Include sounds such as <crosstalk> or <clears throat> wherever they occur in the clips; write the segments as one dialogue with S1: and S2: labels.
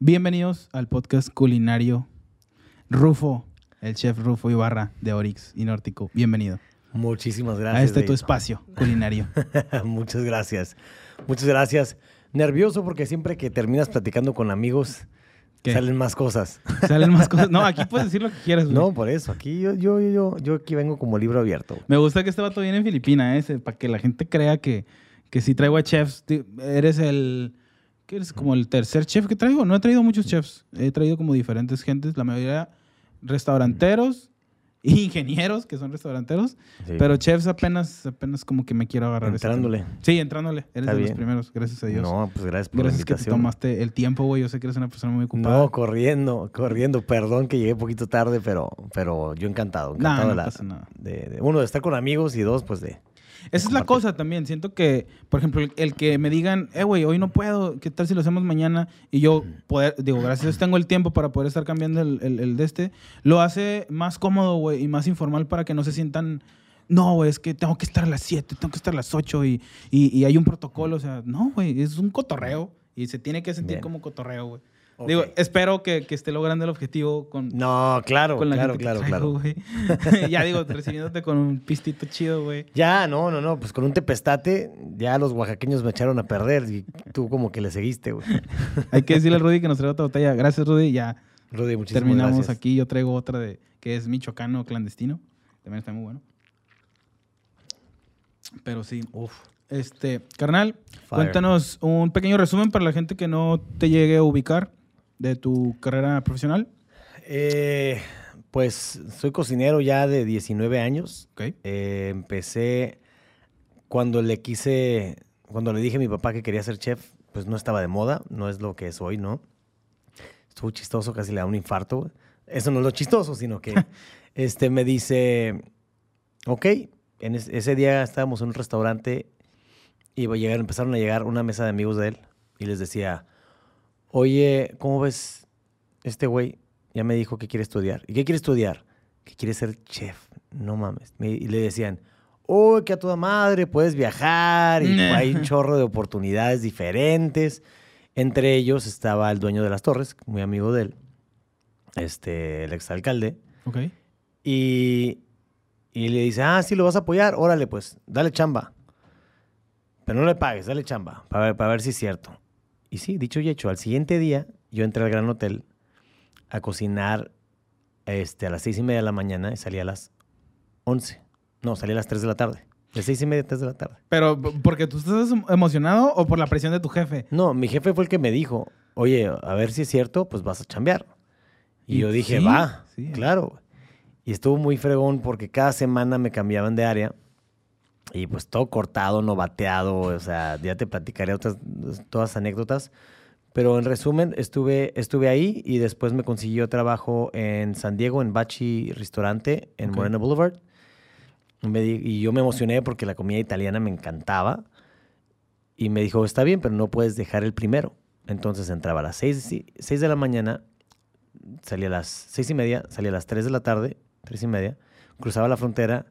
S1: Bienvenidos al podcast culinario Rufo, el chef Rufo Ibarra de Orix y Nórtico. Bienvenido
S2: Muchísimas gracias.
S1: a este tu espacio culinario. <laughs>
S2: Muchas gracias. Muchas gracias. Nervioso porque siempre que terminas platicando con amigos
S1: ¿Qué?
S2: salen más cosas.
S1: Salen más cosas. No, aquí <laughs> puedes decir lo que quieras. güey.
S2: No, por eso. Aquí yo, yo, yo, yo aquí vengo como libro abierto.
S1: Me gusta que este vato viene en Filipina, ¿eh? para que la gente crea que, que si traigo a chefs. Eres el. ¿Qué eres? Como el tercer chef que traigo. No he traído muchos chefs. He traído como diferentes gentes. La mayoría restauranteros <laughs> ingenieros que son restauranteros.
S2: Sí.
S1: Pero chefs apenas, apenas como que me quiero agarrar.
S2: Entrándole.
S1: Sí, entrándole. Eres
S2: Está
S1: de los primeros, gracias a Dios.
S2: No, pues gracias por
S1: gracias
S2: la
S1: que te
S2: invitación.
S1: tomaste el tiempo, güey. Yo sé que eres una persona muy ocupada.
S2: No, corriendo, corriendo. Perdón que llegué un poquito tarde, pero, pero yo encantado.
S1: Nah,
S2: encantado
S1: no
S2: de la-
S1: pasa nada.
S2: de, de- uno, de estar con amigos y dos, pues de...
S1: Esa es la cosa también. Siento que, por ejemplo, el, el que me digan, eh, güey, hoy no puedo, ¿qué tal si lo hacemos mañana? Y yo, poder, digo, gracias a Dios tengo el tiempo para poder estar cambiando el, el- el de este, lo hace más cómodo, güey, y más informal para que no se sientan, no, güey, es que tengo que estar a las 7, tengo que estar a las 8 y, y, y hay un protocolo. O sea, no, güey, es un cotorreo y se tiene que sentir
S2: Bien.
S1: como cotorreo, güey. Digo, espero que, que esté logrando el objetivo con,
S2: No, claro,
S1: con la
S2: claro,
S1: gente
S2: claro,
S1: que traigo,
S2: claro. <laughs>
S1: ya digo, recibiéndote con un pistito chido, güey.
S2: Ya, no, no, no, pues con un tepestate ya los oaxaqueños me echaron a perder y tú como que le seguiste, güey. <laughs>
S1: Hay que decirle a Rudy que nos trae otra botella. Gracias, Rudy. Ya
S2: Rudy, muchísimas
S1: terminamos
S2: gracias.
S1: aquí. Yo traigo otra de que es michoacano clandestino. También está muy bueno. Pero sí.
S2: Uf.
S1: Este, carnal,
S2: Fire.
S1: cuéntanos un pequeño resumen para la gente que no te llegue a ubicar de tu carrera profesional.
S2: Eh, pues soy cocinero ya de 19 años. Eh, empecé cuando le quise, cuando le dije a mi papá que quería ser chef, pues no estaba de moda, no es lo que es hoy, ¿no? Estuvo chistoso, casi le da un infarto. Eso no es lo chistoso, sino que <laughs> este me dice, ok, en es- ese día estábamos en un restaurante y a llegar, empezaron a llegar una mesa de amigos de él y les decía, oye, ¿cómo ves este güey? Ya me dijo que quiere estudiar. ¿Y qué quiere estudiar? Que quiere ser chef. No mames. Me- Y le decían, oh, que a toda madre, puedes viajar y
S1: Nah.
S2: hay un chorro de oportunidades diferentes. Entre ellos estaba el dueño de las torres, muy amigo de él, este, el exalcalde.
S1: Ok.
S2: Y, y le dice, ah, sí, lo vas a apoyar, órale, pues, dale chamba. Pero no le pagues, dale chamba, para ver, para ver si es cierto. Y sí, dicho y hecho, al siguiente día yo entré al Gran Hotel a cocinar este, a las seis y media de la mañana y salí a las once. No, salí a las tres de la tarde. De seis y media a tres de la tarde.
S1: Pero, ¿porque tú estás emocionado o por la presión de tu jefe?
S2: No, mi jefe fue el que me dijo, oye, a ver si es cierto, pues vas a chambear. Y,
S1: Y
S2: yo dije,
S1: sí,
S2: va,
S1: sí.
S2: claro. Y estuvo muy fregón porque cada semana me cambiaban de área y pues todo cortado, no bateado, o sea, ya te platicaré otras, todas anécdotas. Pero en resumen, estuve, estuve ahí y después me consiguió trabajo en San Diego, en Bachi Restaurante, en
S1: Ok.
S2: Moreno Boulevard. Y me di- y yo me emocioné porque la comida italiana me encantaba. Y me dijo, está bien, pero no puedes dejar el primero. Entonces entraba a las 6, de la mañana, salía a las seis y media, salía a las 3 de la tarde, tres y media, cruzaba la frontera,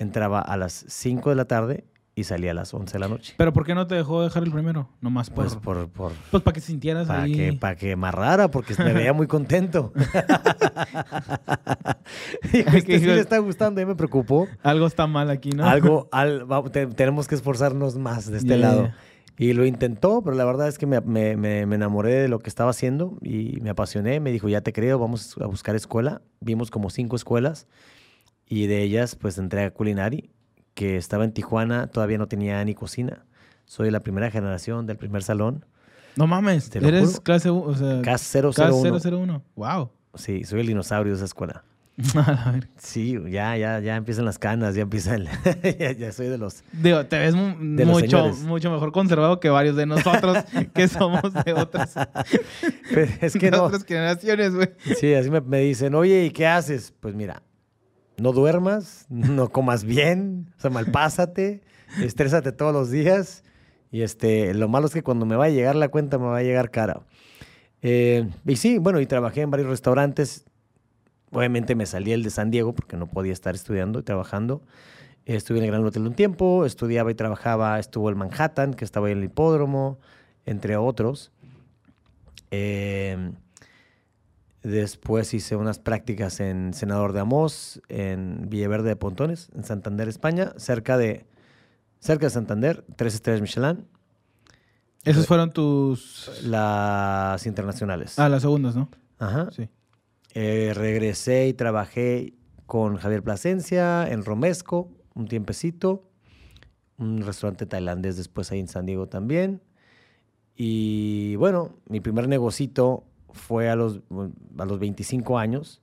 S2: entraba a las 5 de la tarde y salía a las 11 de la noche.
S1: ¿Pero por qué no te dejó dejar el primero? Nomás por...
S2: Pues por, por,
S1: Pues para que sintieras
S2: para
S1: ahí...
S2: que, para que amarrara, porque me veía muy contento. <laughs> <laughs> Dijo, este <laughs> sí le está gustando, ya me preocupó.
S1: Algo está mal aquí, ¿no?
S2: Algo, al- te- tenemos que esforzarnos más de este
S1: Ya,
S2: lado. Y lo intentó, pero la verdad es que me, me- me- me enamoré de lo que estaba haciendo y me apasioné. Me dijo, ya te creo, vamos a buscar escuela. Vimos como cinco escuelas y de ellas pues entré a Culinary, que estaba en Tijuana, todavía no tenía ni cocina. Soy la primera generación del primer salón.
S1: No mames,
S2: Te
S1: eres
S2: juro.
S1: clase 1, o sea...
S2: CAS 001.
S1: 001. Wow.
S2: Sí, soy el dinosaurio de esa escuela. <laughs>
S1: A ver.
S2: Sí, ya, ya, ya empiezan las canas, ya empieza el... <laughs> ya, ya soy de los...
S1: Digo, te ves mucho, mucho mejor conservado que varios de nosotros <laughs> que somos de otras,
S2: es que
S1: de
S2: no.
S1: otras generaciones, güey.
S2: Sí, así me, me dicen, oye, ¿y qué haces? Pues mira, no duermas, no comas bien, o sea, malpásate, estrésate todos los días. Y este, lo malo es que cuando me va a llegar la cuenta me va a llegar cara. Eh, y sí, bueno, y trabajé en varios restaurantes. Obviamente me salí el de San Diego porque no podía estar estudiando y trabajando. Estuve en el Gran Hotel un tiempo, estudiaba y trabajaba, estuvo en Manhattan, que estaba ahí en el hipódromo, entre otros. Eh, después hice unas prácticas en Senador de Amos, en Villaverde de Pontones, en Santander, España, cerca de, cerca de Santander, tres estrellas Michelin.
S1: Esos fueron tus...
S2: Las internacionales.
S1: Ah, las segundas, ¿no?
S2: Ajá.
S1: Sí.
S2: Eh, regresé y trabajé con Javier Plasencia en Romesco un tiempecito. Un restaurante tailandés después ahí en San Diego también. Y bueno, mi primer negocito fue a los, a los 25 años.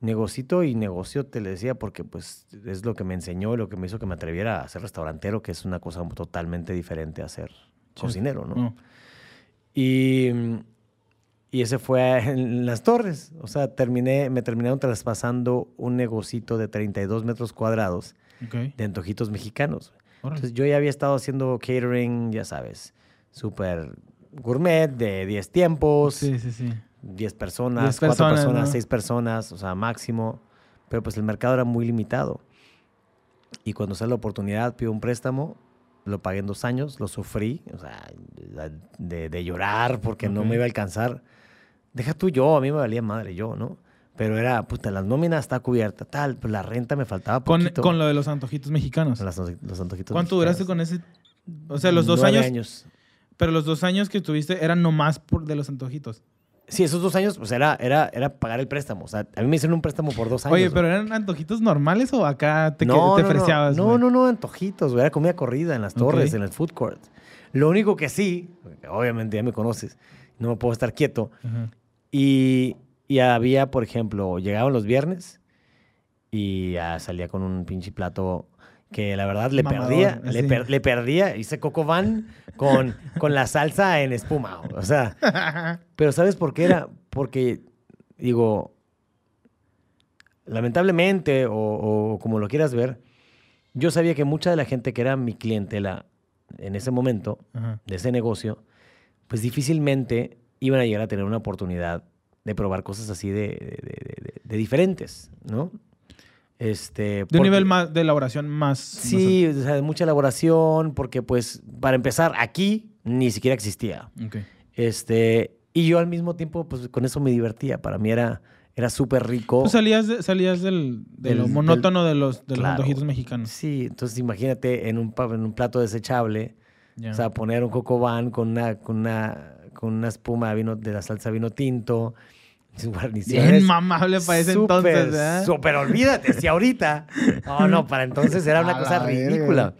S2: Negocito y negocio te le decía porque pues es lo que me enseñó y lo que me hizo que me atreviera a ser restaurantero, que es una cosa totalmente diferente a ser
S1: Sí.
S2: cocinero, ¿no?
S1: No.
S2: Y, y ese fue <laughs> en las torres. O sea, terminé, me terminaron traspasando un negocito de 32 metros cuadrados de antojitos mexicanos. Entonces yo ya había estado haciendo catering, ya sabes, súper gourmet, de 10 tiempos,
S1: Sí, sí, sí.
S2: 10 personas,
S1: 10
S2: 4
S1: personas,
S2: personas,
S1: ¿no?
S2: 6 personas, o sea, máximo. Pero pues el mercado era muy limitado. Y cuando sale la oportunidad, pido un préstamo, lo pagué en dos años, lo sufrí, o sea, de, de llorar porque no
S1: Ok.
S2: me iba a alcanzar. Deja tú yo, a mí me valía madre yo, ¿no? Pero era, puta, la nómina está cubierta, tal, pues la renta me faltaba
S1: Con,
S2: poquito.
S1: con lo de los antojitos mexicanos.
S2: Las- los antojitos
S1: ¿Cuánto
S2: mexicanos.
S1: duraste con ese? O sea, los dos
S2: Nueve
S1: años,
S2: años.
S1: Pero los dos años que tuviste eran nomás por de los antojitos.
S2: Sí, esos dos años, pues era, era, era pagar el préstamo. O sea, a mí me hicieron un préstamo por dos años.
S1: Oye,
S2: güey.
S1: pero eran antojitos normales o acá te,
S2: no,
S1: te
S2: no,
S1: freciabas?
S2: No,
S1: güey?
S2: no, no, antojitos, güey. Era comida corrida en las torres, en el food court. Lo único que sí, obviamente ya me conoces, no me puedo estar quieto. Y, y había, por ejemplo, llegaban los viernes y ya salía con un pinche plato que la verdad le
S1: Mamador,
S2: perdía, le, per- le perdía, hice coco van con, con la salsa en espuma. O sea, <laughs> pero ¿sabes por qué era? Porque, digo, lamentablemente, o, o como lo quieras ver, yo sabía que mucha de la gente que era mi clientela en ese momento,
S1: Ajá.
S2: de ese negocio, pues difícilmente iban a llegar a tener una oportunidad de probar cosas así de, de- de- de- de diferentes, ¿no? Este,
S1: De un nivel más de elaboración más.
S2: Sí, o sea, de mucha elaboración, porque pues para empezar, aquí ni siquiera existía. Este, y yo al mismo tiempo, pues con eso me divertía. Para mí era, era súper rico.
S1: Tú salías, de- salías del, de
S2: Del-
S1: lo
S2: del-
S1: monótono de los, de los antojitos mexicanos.
S2: Sí, entonces imagínate en un, en un plato desechable, o sea, poner un coco van con una, con una, con una espuma de, vino, de la salsa vino tinto, <laughs> guarniciones.
S1: Bien mamable para ese
S2: Súper,
S1: entonces, ¿verdad?
S2: Súper, olvídate, si ahorita. No, no, para entonces era una <laughs> cosa
S1: verga.
S2: ridícula.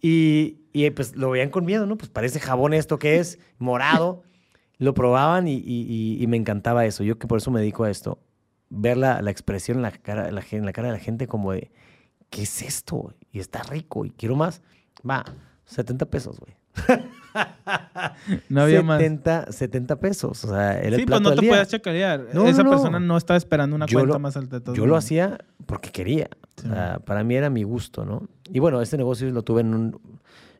S2: Y, y, pues lo veían con miedo, ¿no? Pues parece jabón esto que es, morado. Lo probaban y, y- me encantaba eso. Yo que por eso me dedico a esto. Ver la, la expresión en la, cara, la, en la cara de la gente como de, ¿qué es esto? Y está rico y quiero más. Va, 70 pesos, güey. <laughs>
S1: No había más.
S2: 70, 70 pesos. O sea, era el
S1: Sí, pues
S2: plato
S1: no
S2: del
S1: te
S2: día.
S1: podías chacalear.
S2: No,
S1: Esa
S2: no, no.
S1: persona no estaba esperando una
S2: Yo
S1: cuenta
S2: lo-
S1: más alta de todo.
S2: Yo lo hacía porque quería.
S1: Sí.
S2: O sea, para mí era mi gusto, ¿no? Y bueno, este negocio lo tuve en un...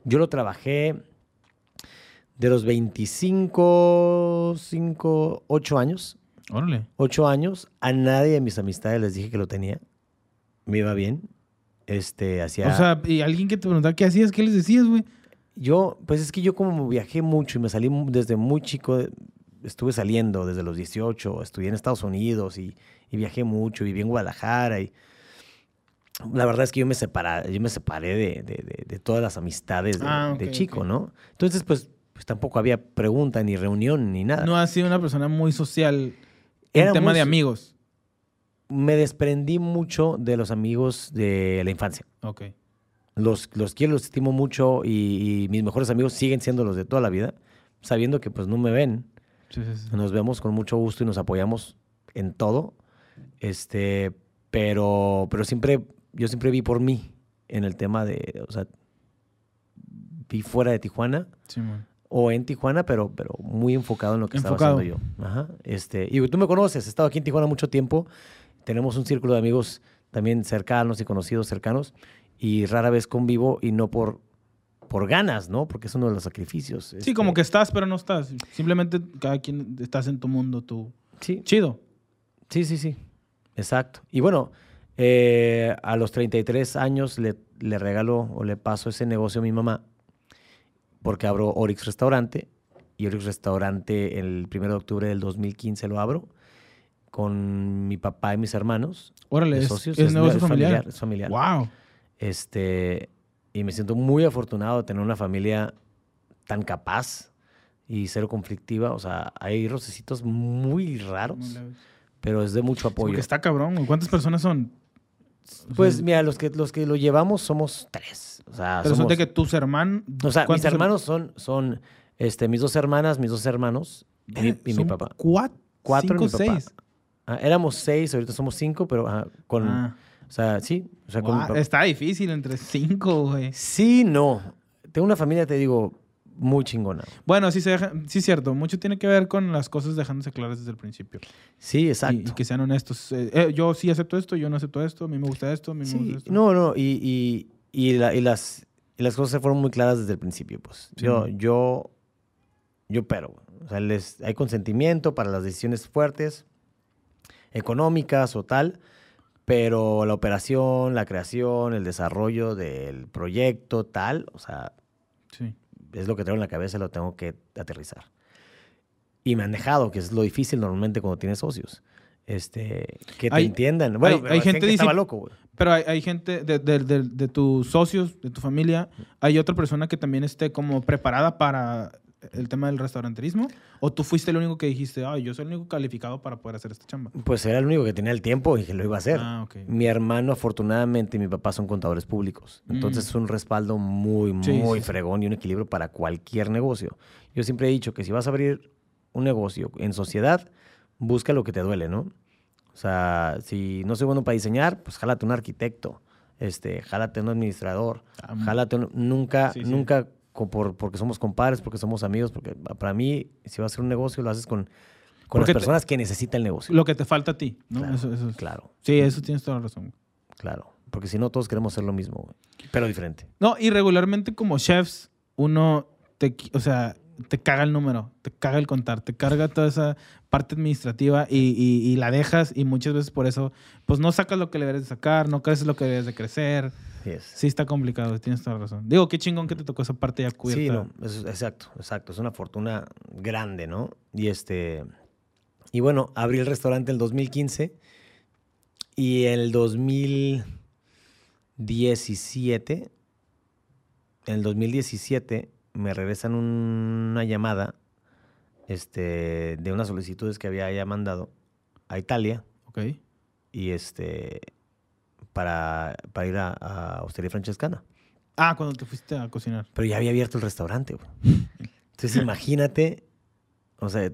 S2: Yo lo trabajé de los 25, 5, 8 años.
S1: Órale.
S2: 8 años. A nadie de mis amistades les dije que lo tenía. Me iba bien. Este, hacía...
S1: O sea, y alguien que te preguntaba qué hacías, ¿qué les decías, güey?
S2: Yo, pues es que yo como viajé mucho y me salí desde muy chico, estuve saliendo desde los 18, estudié en Estados Unidos y, y viajé mucho, viví en Guadalajara y la verdad es que yo me separé, yo me separé de, de- de- de todas las amistades de,
S1: Ah,
S2: chico. ¿no? Entonces, pues, pues tampoco había pregunta, ni reunión, ni nada.
S1: No has sido una persona muy social
S2: Era
S1: en tema
S2: muy
S1: de amigos.
S2: Me desprendí mucho de los amigos de la infancia.
S1: Ok.
S2: Los, los quiero, los estimo mucho y, y mis mejores amigos siguen siendo los de toda la vida, sabiendo que pues no me ven.
S1: Sí, sí, sí.
S2: Nos vemos con mucho gusto y nos apoyamos en todo. Este, pero, pero siempre, yo siempre vi por mí en el tema de, o sea, vi fuera de Tijuana
S1: man.
S2: o en Tijuana, pero, pero muy enfocado en lo que
S1: Enfocado.
S2: estaba haciendo yo. Ajá. Este, y tú me conoces, he estado aquí en Tijuana mucho tiempo. Tenemos un círculo de amigos también cercanos y conocidos cercanos y rara vez convivo y no por, por ganas, ¿no? Porque es uno de los sacrificios.
S1: Sí,
S2: Este,
S1: como que estás, pero no estás. Simplemente cada quien estás en tu mundo, tú.
S2: Sí,
S1: Chido.
S2: Sí, sí, sí. Exacto. Y bueno, eh, a los 33 años le, le regalo o le paso ese negocio a mi mamá porque abro Orix Restaurante y el restaurante el 1 de octubre del 2015 lo abro con mi papá y mis hermanos.
S1: Órale, es,
S2: socios.
S1: es negocio familiar.
S2: Es familiar.
S1: Wow.
S2: Este, y me siento muy afortunado de tener una familia tan capaz y cero conflictiva. O sea, hay rocecitos muy raros, pero es de mucho apoyo.
S1: Porque está cabrón. ¿Cuántas personas son? O
S2: Pues
S1: sea,
S2: mira, los que, los que lo llevamos somos tres. O sea,
S1: pero son
S2: somos-
S1: de que tus hermanos.
S2: o sea mis
S1: ¿cuántos
S2: hermanos son, son este, mis dos hermanas, mis dos hermanos y, mi- y
S1: Son
S2: papá.
S1: Cuatro.
S2: Cuatro y
S1: cinco,
S2: mi papá.
S1: seis.
S2: Ah, éramos seis, ahorita somos cinco, pero con...
S1: Ah,
S2: O sea, sí. O sea, con
S1: guau,
S2: papá.
S1: está difícil entre cinco, güey.
S2: Sí, no. Tengo una familia, te digo, muy chingona.
S1: Bueno, sí, se deja, sí es cierto. Mucho tiene que ver con las cosas dejándose claras desde el principio.
S2: Sí,
S1: Y,
S2: exacto.
S1: y que sean honestos. Eh, eh, yo sí acepto esto, yo no acepto esto, a mí me gusta esto, a mí me
S2: Sí,
S1: gusta esto.
S2: no, no, y, y, y, la- y las, y las cosas se fueron muy claras desde el principio, pues. Yo,
S1: Sí.
S2: yo, yo pero, güey. o sea, les, hay consentimiento para las decisiones fuertes, económicas o tal, pero la operación, la creación, el desarrollo del proyecto, tal, o sea,
S1: Sí.
S2: es lo que traigo en la cabeza lo tengo que aterrizar. Y me han dejado, que es lo difícil normalmente cuando tienes socios. Este, que te
S1: Hay-
S2: entiendan. Bueno,
S1: hay- hay gente
S2: que estaba
S1: dice-
S2: loco, güey.
S1: Pero hay, hay gente de, de- de- de tus socios, de tu familia, ¿hay otra persona que también esté como preparada para el tema del restauranterismo? ¿O tú fuiste el único que dijiste, ay, yo soy el único calificado para poder hacer esta chamba?
S2: Pues era el único que tenía el tiempo y que lo iba a hacer.
S1: Ah.
S2: Mi hermano, afortunadamente, y mi papá son contadores públicos. Entonces
S1: Mm.
S2: es un respaldo muy, muy
S1: sí, sí.
S2: fregón y un equilibrio para cualquier negocio. Yo siempre he dicho que si vas a abrir un negocio en sociedad, busca lo que te duele, ¿no? O sea, si no soy bueno para diseñar, pues jálate un arquitecto, este, jálate un administrador,
S1: Ah,
S2: jálate un- nunca,
S1: Sí,
S2: nunca por, porque somos compadres, porque somos amigos, porque para mí, si vas a hacer un negocio, lo haces con, con
S1: Porque
S2: las
S1: te-
S2: personas que necesitan el negocio.
S1: Lo que te falta a ti, ¿no?
S2: Claro,
S1: Eso- eso es-
S2: Claro,
S1: Sí, eso tienes toda la razón.
S2: claro. Porque si no, todos queremos hacer lo mismo, güey. Pero diferente.
S1: No, y regularmente como chefs, uno te, o sea, te caga el número, te caga el contar, te carga toda esa parte administrativa y, y- y la dejas y muchas veces por eso, pues no sacas lo que le debes de sacar, no creces lo que debes de crecer.
S2: Sí, es.
S1: Sí está complicado, tienes toda la razón. Digo, qué chingón que te tocó esa parte ya cubierta.
S2: Sí, no, es- exacto, exacto. Es una fortuna grande, ¿no? Y este. Y bueno, abrí el restaurante en el 2015 y el 2017, en el 2017 me regresan una llamada este, de unas solicitudes que había ya mandado a Italia
S1: Ok.
S2: y este para, para ir a, a Hostería Francescana.
S1: Ah, cuando te fuiste a cocinar.
S2: Pero ya había abierto el restaurante. Entonces <laughs> imagínate, o sea,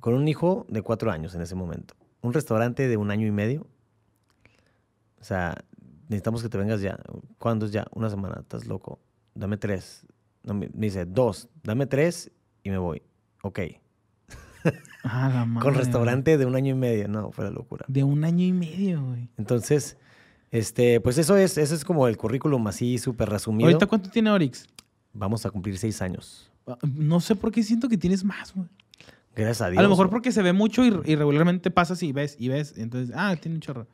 S2: con un hijo de cuatro años en ese momento, un restaurante de un año y medio. O sea, necesitamos que te vengas ya. ¿Cuándo es ya? Una semana, estás loco. Dame tres. No, me dice, dos, dame tres y me voy. Ok.
S1: Ah, la <laughs> madre.
S2: Con restaurante de un año y medio. No, fue la locura.
S1: De un año y medio, güey.
S2: Entonces, este, pues eso es, eso es como el currículum así súper resumido.
S1: ¿Ahorita cuánto tiene Orix?
S2: Vamos a cumplir seis años.
S1: Ah, No sé por qué siento que tienes más, güey.
S2: Gracias a Dios.
S1: A lo mejor
S2: güey.
S1: porque se ve mucho y, y regularmente pasas y ves y ves. Entonces, ah, tiene un chorro.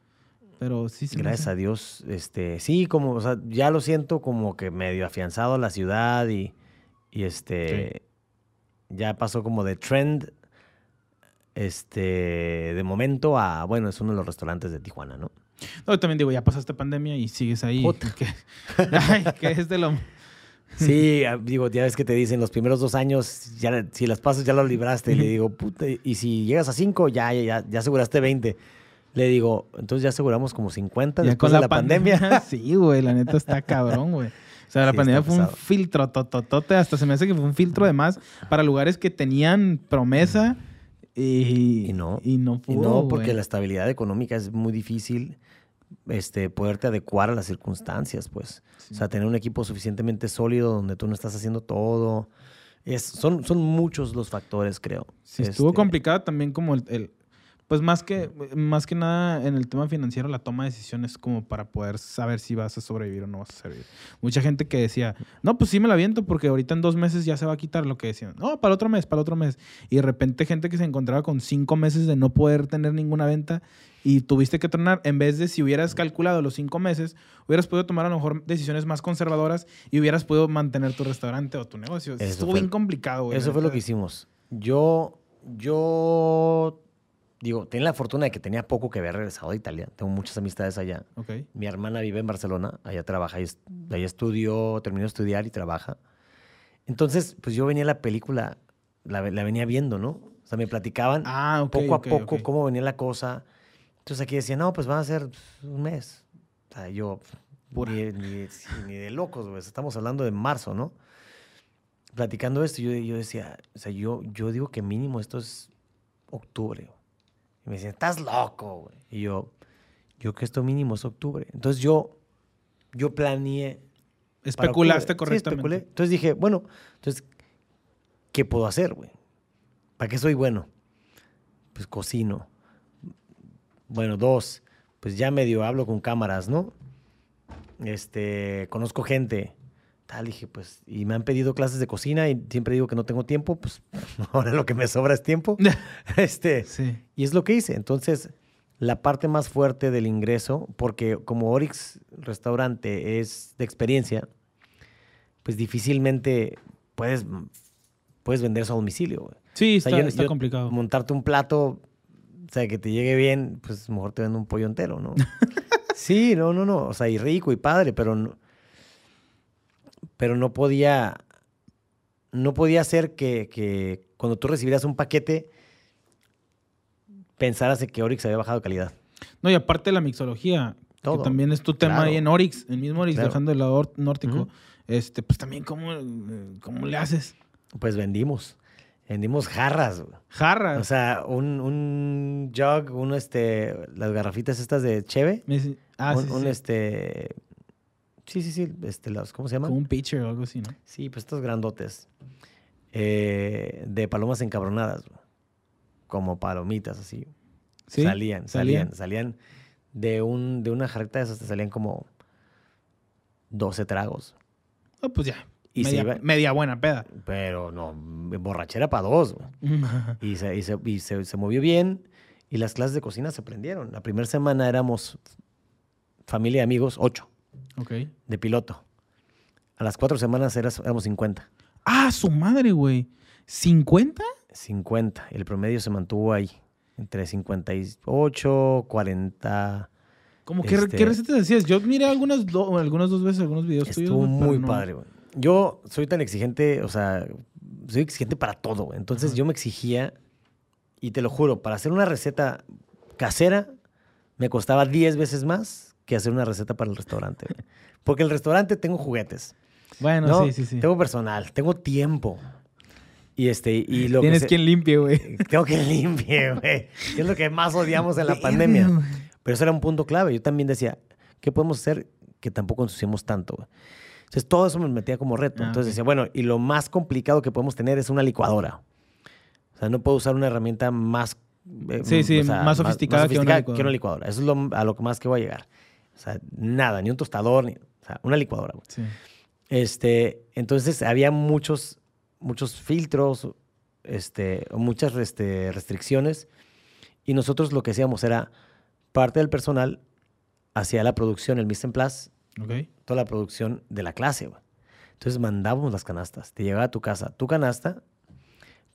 S1: Pero sí se
S2: Gracias a Dios, este, sí, como, o sea, ya lo siento como que medio afianzado a la ciudad y, y este, ya pasó como de trend, este, de momento a, bueno, es uno de los restaurantes de Tijuana, ¿no?
S1: No, también digo, ya pasaste pandemia y sigues ahí. Que, <laughs> ay, que es de lo... <laughs>
S2: Sí, ah, digo, ya ves que te dicen los primeros dos años, ya, si las pasas ya lo libraste. Le digo, puta, y si llegas a cinco, ya, ya, ya, ya aseguraste 20. Le digo, entonces ya aseguramos como 50
S1: Ya
S2: después de la pandemia. <laughs>
S1: sí, güey, la neta está cabrón, güey. O sea, la
S2: Sí,
S1: pandemia fue un filtro tototote, hasta se me hace que fue un filtro de más para lugares que tenían promesa y,
S2: Y no.
S1: Y no
S2: Y
S1: pudo,
S2: no, porque
S1: güey.
S2: la estabilidad económica es muy difícil este, poderte adecuar a las circunstancias, pues. O sea, tener un equipo suficientemente sólido donde tú no estás haciendo todo. Es, son, son muchos los factores, creo.
S1: Sí, estuvo
S2: Este,
S1: complicado también como el, el- Pues más que, más que nada en el tema financiero, la toma de decisiones como para poder saber si vas a sobrevivir o no vas a sobrevivir. Mucha gente que decía, no, pues sí me la viento porque ahorita en dos meses ya se va a quitar lo que decían. No, para el otro mes, para el otro mes. Y de repente gente que se encontraba con cinco meses de no poder tener ninguna venta y tuviste que tronar, en vez de si hubieras calculado los cinco meses, hubieras podido tomar a lo mejor decisiones más conservadoras y hubieras podido mantener tu restaurante o tu negocio.
S2: Eso
S1: Estuvo
S2: fue-
S1: bien complicado, güey.
S2: Eso fue lo que hicimos. Yo, yo, digo, tenía la fortuna de que tenía poco que haber regresado a Italia. Tengo muchas amistades allá.
S1: Ok.
S2: Mi hermana vive en Barcelona, allá trabaja, allá estudió, terminó de estudiar y trabaja. Entonces, pues yo venía la película, la, la venía viendo, ¿no? O sea, me platicaban
S1: Ah, ok.
S2: poco a poco
S1: ok.
S2: cómo venía la cosa. Entonces aquí decía, no, pues van a ser un mes. O sea, yo, ni, ni- ni de locos, güey. Estamos hablando de marzo, ¿no? Platicando esto, yo, yo decía, o sea, yo, yo digo que mínimo esto es octubre. Me decían, estás loco, güey. Y yo, yo que esto mínimo es octubre. Entonces yo, yo planeé.
S1: Especulaste.
S2: Sí,
S1: correctamente.
S2: especulé. Entonces dije, bueno, entonces, ¿qué puedo hacer, güey? ¿Para qué soy bueno? Pues cocino. Bueno, dos, pues ya medio hablo con cámaras, ¿no? Este, conozco gente. Tal, dije, pues, y me han pedido clases de cocina y siempre digo que no tengo tiempo, pues <laughs> ahora lo que me sobra es tiempo. <laughs> <laughs> este,
S1: Sí.
S2: y es lo que hice. Entonces, la parte más fuerte del ingreso, porque como Orix Restaurante es de experiencia, pues difícilmente puedes, puedes vender eso a domicilio. güey.
S1: Sí,
S2: O sea,
S1: está,
S2: yo-
S1: está
S2: yo
S1: complicado.
S2: Montarte un plato, o sea, que te llegue bien, pues mejor te vendo un pollo entero, ¿no? sí, no, no, no. O sea, y rico y padre, pero no, pero no podía, no podía ser que, que cuando tú recibieras un paquete, pensaras en que Orix había bajado de calidad.
S1: No, y aparte de la mixología,
S2: Todo.
S1: que también es tu tema
S2: Claro.
S1: ahí en Orix, el mismo Orix,
S2: Claro.
S1: dejando el lado nórdico. Este, pues también, ¿cómo, cómo le haces?
S2: Pues vendimos. Vendimos jarras, güey.
S1: Jarras.
S2: O sea, un, un jug, un este, las garrafitas estas de cheve.
S1: Ah,
S2: un,
S1: sí,
S2: un,
S1: sí.
S2: este. Sí, sí, sí. Este, los, ¿Cómo se llaman?
S1: Como un pitcher o algo así, ¿no?
S2: Sí, pues estos grandotes. eh, de palomas encabronadas. Como palomitas, así.
S1: Sí,
S2: Salían, salían, salían. De, un, de una jarrita de esas te salían como 12 tragos.
S1: Ah, pues ya.
S2: Y se
S1: media,
S2: iba-
S1: media buena peda.
S2: Pero no, borrachera para dos. <laughs> Y, se, y, se, y se- se movió bien y las clases de cocina se prendieron. La primera semana éramos familia y amigos, ocho, de piloto. A las cuatro semanas eras- éramos 50.
S1: Ah, su madre, güey. ¿50?
S2: 50. El promedio se mantuvo ahí, entre 58, 40.
S1: Como que,
S2: Este-
S1: ¿Qué recetas hacías? Yo miré algunas, do- algunas dos veces algunos videos tuyos.
S2: Estuvo
S1: güey, pero
S2: muy
S1: no.
S2: padre, güey. Yo soy tan exigente, o sea, soy exigente para todo. Entonces yo me exigía, y te lo juro, para hacer una receta casera me costaba 10 veces más que hacer una receta para el restaurante. güey. Porque el restaurante tengo juguetes,
S1: Bueno,
S2: ¿no?
S1: sí, sí, sí.
S2: Tengo personal, tengo tiempo. Y este, y lo
S1: Tienes
S2: que se-
S1: quien limpie, güey. <laughs>
S2: Tengo que limpie, güey. Es lo que más odiamos en la pandemia.
S1: Güey.
S2: Pero eso era un punto clave. Yo también decía, ¿qué podemos hacer que tampoco ensuciemos tanto? güey? Entonces, todo eso me metía como reto.
S1: Ah,
S2: Entonces decía, bueno, y lo más complicado que podemos tener es una licuadora. O sea, no puedo usar una herramienta más... eh,
S1: Sí, sí,
S2: o sea,
S1: más sofisticada que una
S2: que una licuadora. Eso es lo, a lo que más que voy a llegar. O sea, nada, ni un tostador, ni, o sea, una licuadora. güey.
S1: Sí.
S2: Este, entonces había muchos, muchos filtros, este, muchas este, restricciones. Y nosotros lo que hacíamos era parte del personal hacía la producción, el mise en place, toda la producción de la clase. güey. Entonces mandábamos las canastas. Te llegaba a tu casa tu canasta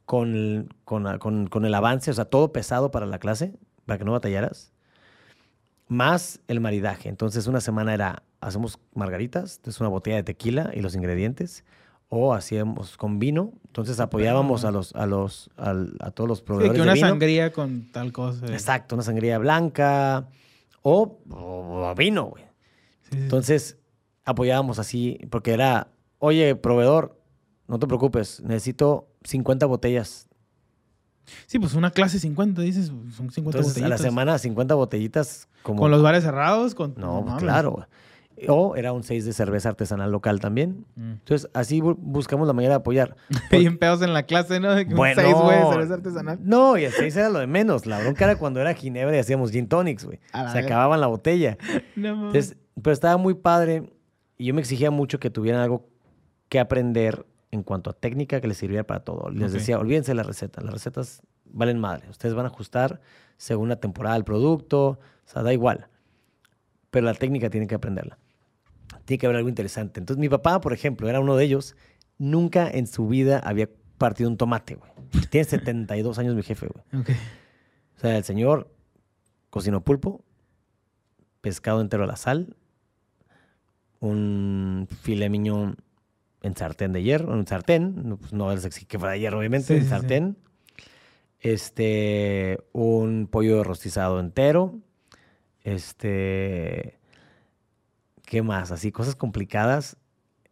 S2: con el, con, con- con el avance, o sea, todo pesado para la clase, para que no batallaras, más el maridaje. Entonces una semana era, hacemos margaritas, entonces una botella de tequila y los ingredientes, o hacíamos con vino, entonces apoyábamos a los, a los, a todos los
S1: Sí,
S2: proveedores
S1: que
S2: de
S1: una
S2: vino.
S1: sangría con tal cosa.
S2: Exacto, una sangría blanca o, o vino, güey.
S1: Sí, sí, sí.
S2: Entonces apoyábamos así, porque era, oye, proveedor, no te preocupes, necesito 50 botellas.
S1: Sí, pues una clase 50, dices, son 50
S2: Entonces a la
S1: botellitas.
S2: semana 50 botellitas como...
S1: Con los bares cerrados, con...
S2: No,
S1: mames.
S2: claro. O era un 6 de cerveza artesanal local también.
S1: Mm.
S2: Entonces, así bu- buscamos la manera de apoyar. <laughs>
S1: Y en pedos en la clase, ¿no? De que un
S2: Bueno,
S1: seis, güey, de cerveza artesanal.
S2: No, y el 6 era lo de menos. La bronca era cuando era ginebra y hacíamos gin tonics, güey. Se acababan la botella. <laughs>
S1: No.
S2: Entonces, pero estaba muy padre y yo me exigía mucho que tuvieran algo que aprender en cuanto a técnica que les sirviera para todo. Les decía, olvídense de la receta. Las recetas valen madre. Ustedes van a ajustar según la temporada del producto. O sea, da igual. Pero la técnica tienen que aprenderla. Tiene que haber algo interesante. Entonces, mi papá, por ejemplo, era uno de ellos. Nunca en su vida había partido un tomate, güey. Tiene 72 años mi jefe, güey.
S1: Ok.
S2: O sea, el señor cocinó pulpo, pescado entero a la sal, un filet mignon en sartén de hierro, en sartén, no, pues no es que fuera de hierro, obviamente,
S1: Sí,
S2: en
S1: sí.
S2: sartén. Este, un pollo rostizado entero. Este, ¿qué más? Así, cosas complicadas.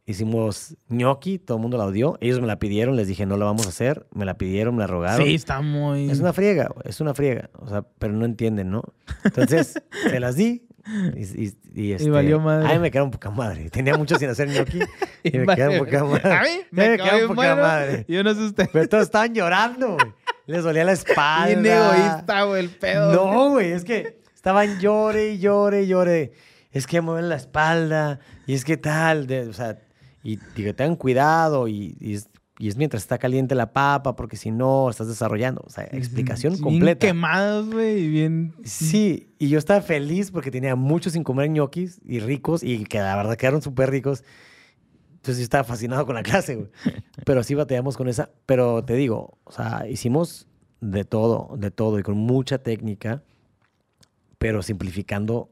S2: Hicimos gnocchi, todo el mundo la odió. Ellos me la pidieron, les dije, no la vamos a hacer. Me la pidieron, me la rogaron.
S1: Sí, está muy...
S2: Es una friega, es una friega. O sea, pero no entienden, ¿no? Entonces, <laughs> se las di. <laughs> Y, y- y, este,
S1: valió madre.
S2: A mí me quedaron poca madre. Tenía mucho sin hacer ñoqui. <laughs> Y me quedaron poca madre.
S1: A mí me,
S2: me quedaron poca madre.
S1: Yo no sé usted.
S2: Pero todos estaban llorando, güey. Les dolía la espalda.
S1: Bien egoísta, güey, el pedo.
S2: No, güey, es que estaban llore y llore y llore. Es que duele la espalda y es que tal, de- o sea, y digo, tengan cuidado y, y es, y es mientras está caliente la papa porque si no estás desarrollando, o sea, explicación
S1: Bien
S2: completa.
S1: quemados, güey, bien...
S2: Sí, y yo estaba feliz porque tenía mucho sin comer ñoquis y ricos y que la verdad quedaron súper ricos. Entonces yo estaba fascinado con la clase, güey. <laughs> Pero sí batallamos con esa. Pero te digo, o sea, hicimos de todo, de todo y con mucha técnica, pero simplificando,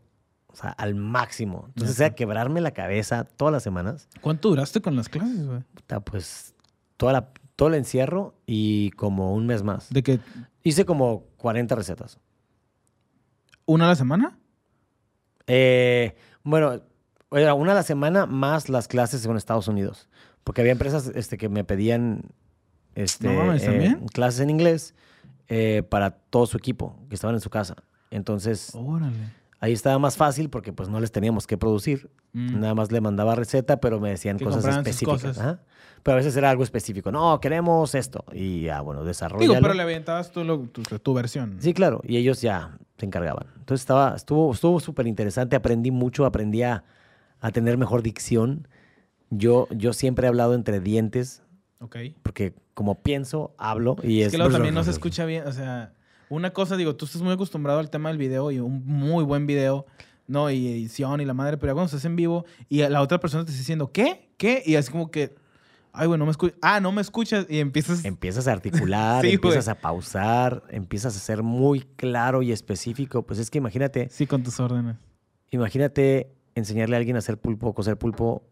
S2: o sea, al máximo. Entonces
S1: Ajá.
S2: era quebrarme la cabeza todas las semanas.
S1: ¿Cuánto duraste con las clases, güey?
S2: Pues toda la, todo el encierro y como un mes más.
S1: ¿De que
S2: Hice como 40 recetas.
S1: una a la semana?
S2: Eh, bueno, era una a la semana más las clases en Estados Unidos. Porque había empresas este, que me pedían este,
S1: No
S2: eh, clases en inglés eh, para todo su equipo que estaban en su casa. Entonces,
S1: Órale.
S2: Ahí estaba más fácil porque pues no les teníamos que producir.
S1: Mm.
S2: Nada más le mandaba receta, pero me decían
S1: Que
S2: cosas específicas.
S1: cosas.
S2: ajá. Pero a veces era algo específico. No, queremos esto. Y ya, bueno, desarrollo.
S1: Digo, pero le aventabas tú lo- tu, tu versión.
S2: Sí, claro, y ellos ya se encargaban. Entonces estaba, estuvo estuvo súper interesante, aprendí mucho, aprendí a, a tener mejor dicción. Yo, yo siempre he hablado entre dientes,
S1: Ok.
S2: porque como pienso, hablo y es...
S1: Es que luego también no se escucha bien, o sea, una cosa, digo, tú estás muy acostumbrado al tema del video y un muy buen video, ¿no? Y edición y la madre, pero ya cuando estás en vivo y la otra persona te está diciendo, ¿qué? ¿Qué? Y así como que, ay, güey, no me escuchas. Ah, no me escuchas y empiezas... <laughs>
S2: Empiezas a articular, <laughs>
S1: Sí,
S2: empiezas
S1: güey.
S2: a pausar, empiezas a ser muy claro y específico. Pues es que imagínate,
S1: Sí, con tus órdenes.
S2: imagínate enseñarle a alguien a hacer pulpo, cocer pulpo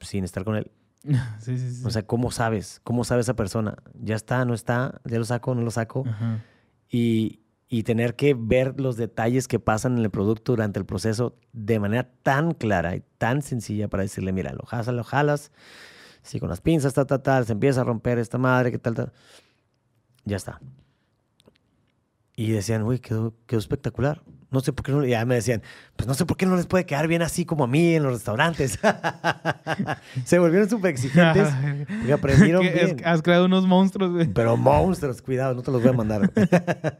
S2: sin estar con él. <laughs>
S1: sí, sí, sí.
S2: O sea, ¿cómo sabes? ¿Cómo sabe esa persona? ¿Ya está? ¿No está? ¿Ya lo saco? ¿No lo saco?
S1: Ajá.
S2: Y, y tener que ver los detalles que pasan en el producto durante el proceso de manera tan clara y tan sencilla para decirle, mira, lo jalas, lo jalas, si con las pinzas, tal, tal, tal, se empieza a romper esta madre, que tal, tal, ya está. Y decían, uy, quedó, quedó espectacular. No sé por qué no, y ya me decían, pues no sé por qué no les puede quedar bien así como a mí en los restaurantes. <laughs> se volvieron súper exigentes y <laughs> aprendieron bien.
S1: has creado unos monstruos, güey.
S2: Pero monstruos, cuidado, no te los voy a mandar. <laughs>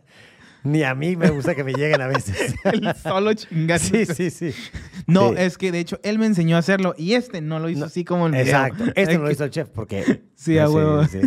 S2: Ni a mí me gusta que me lleguen a veces.
S1: El solo chingado.
S2: sí, sí, sí.
S1: No,
S2: Sí.
S1: es que de hecho él me enseñó a hacerlo y este no lo hizo
S2: No,
S1: así como el video.
S2: Exacto. Este no lo hizo el chef porque.
S1: Sí, a huevo.
S2: sí,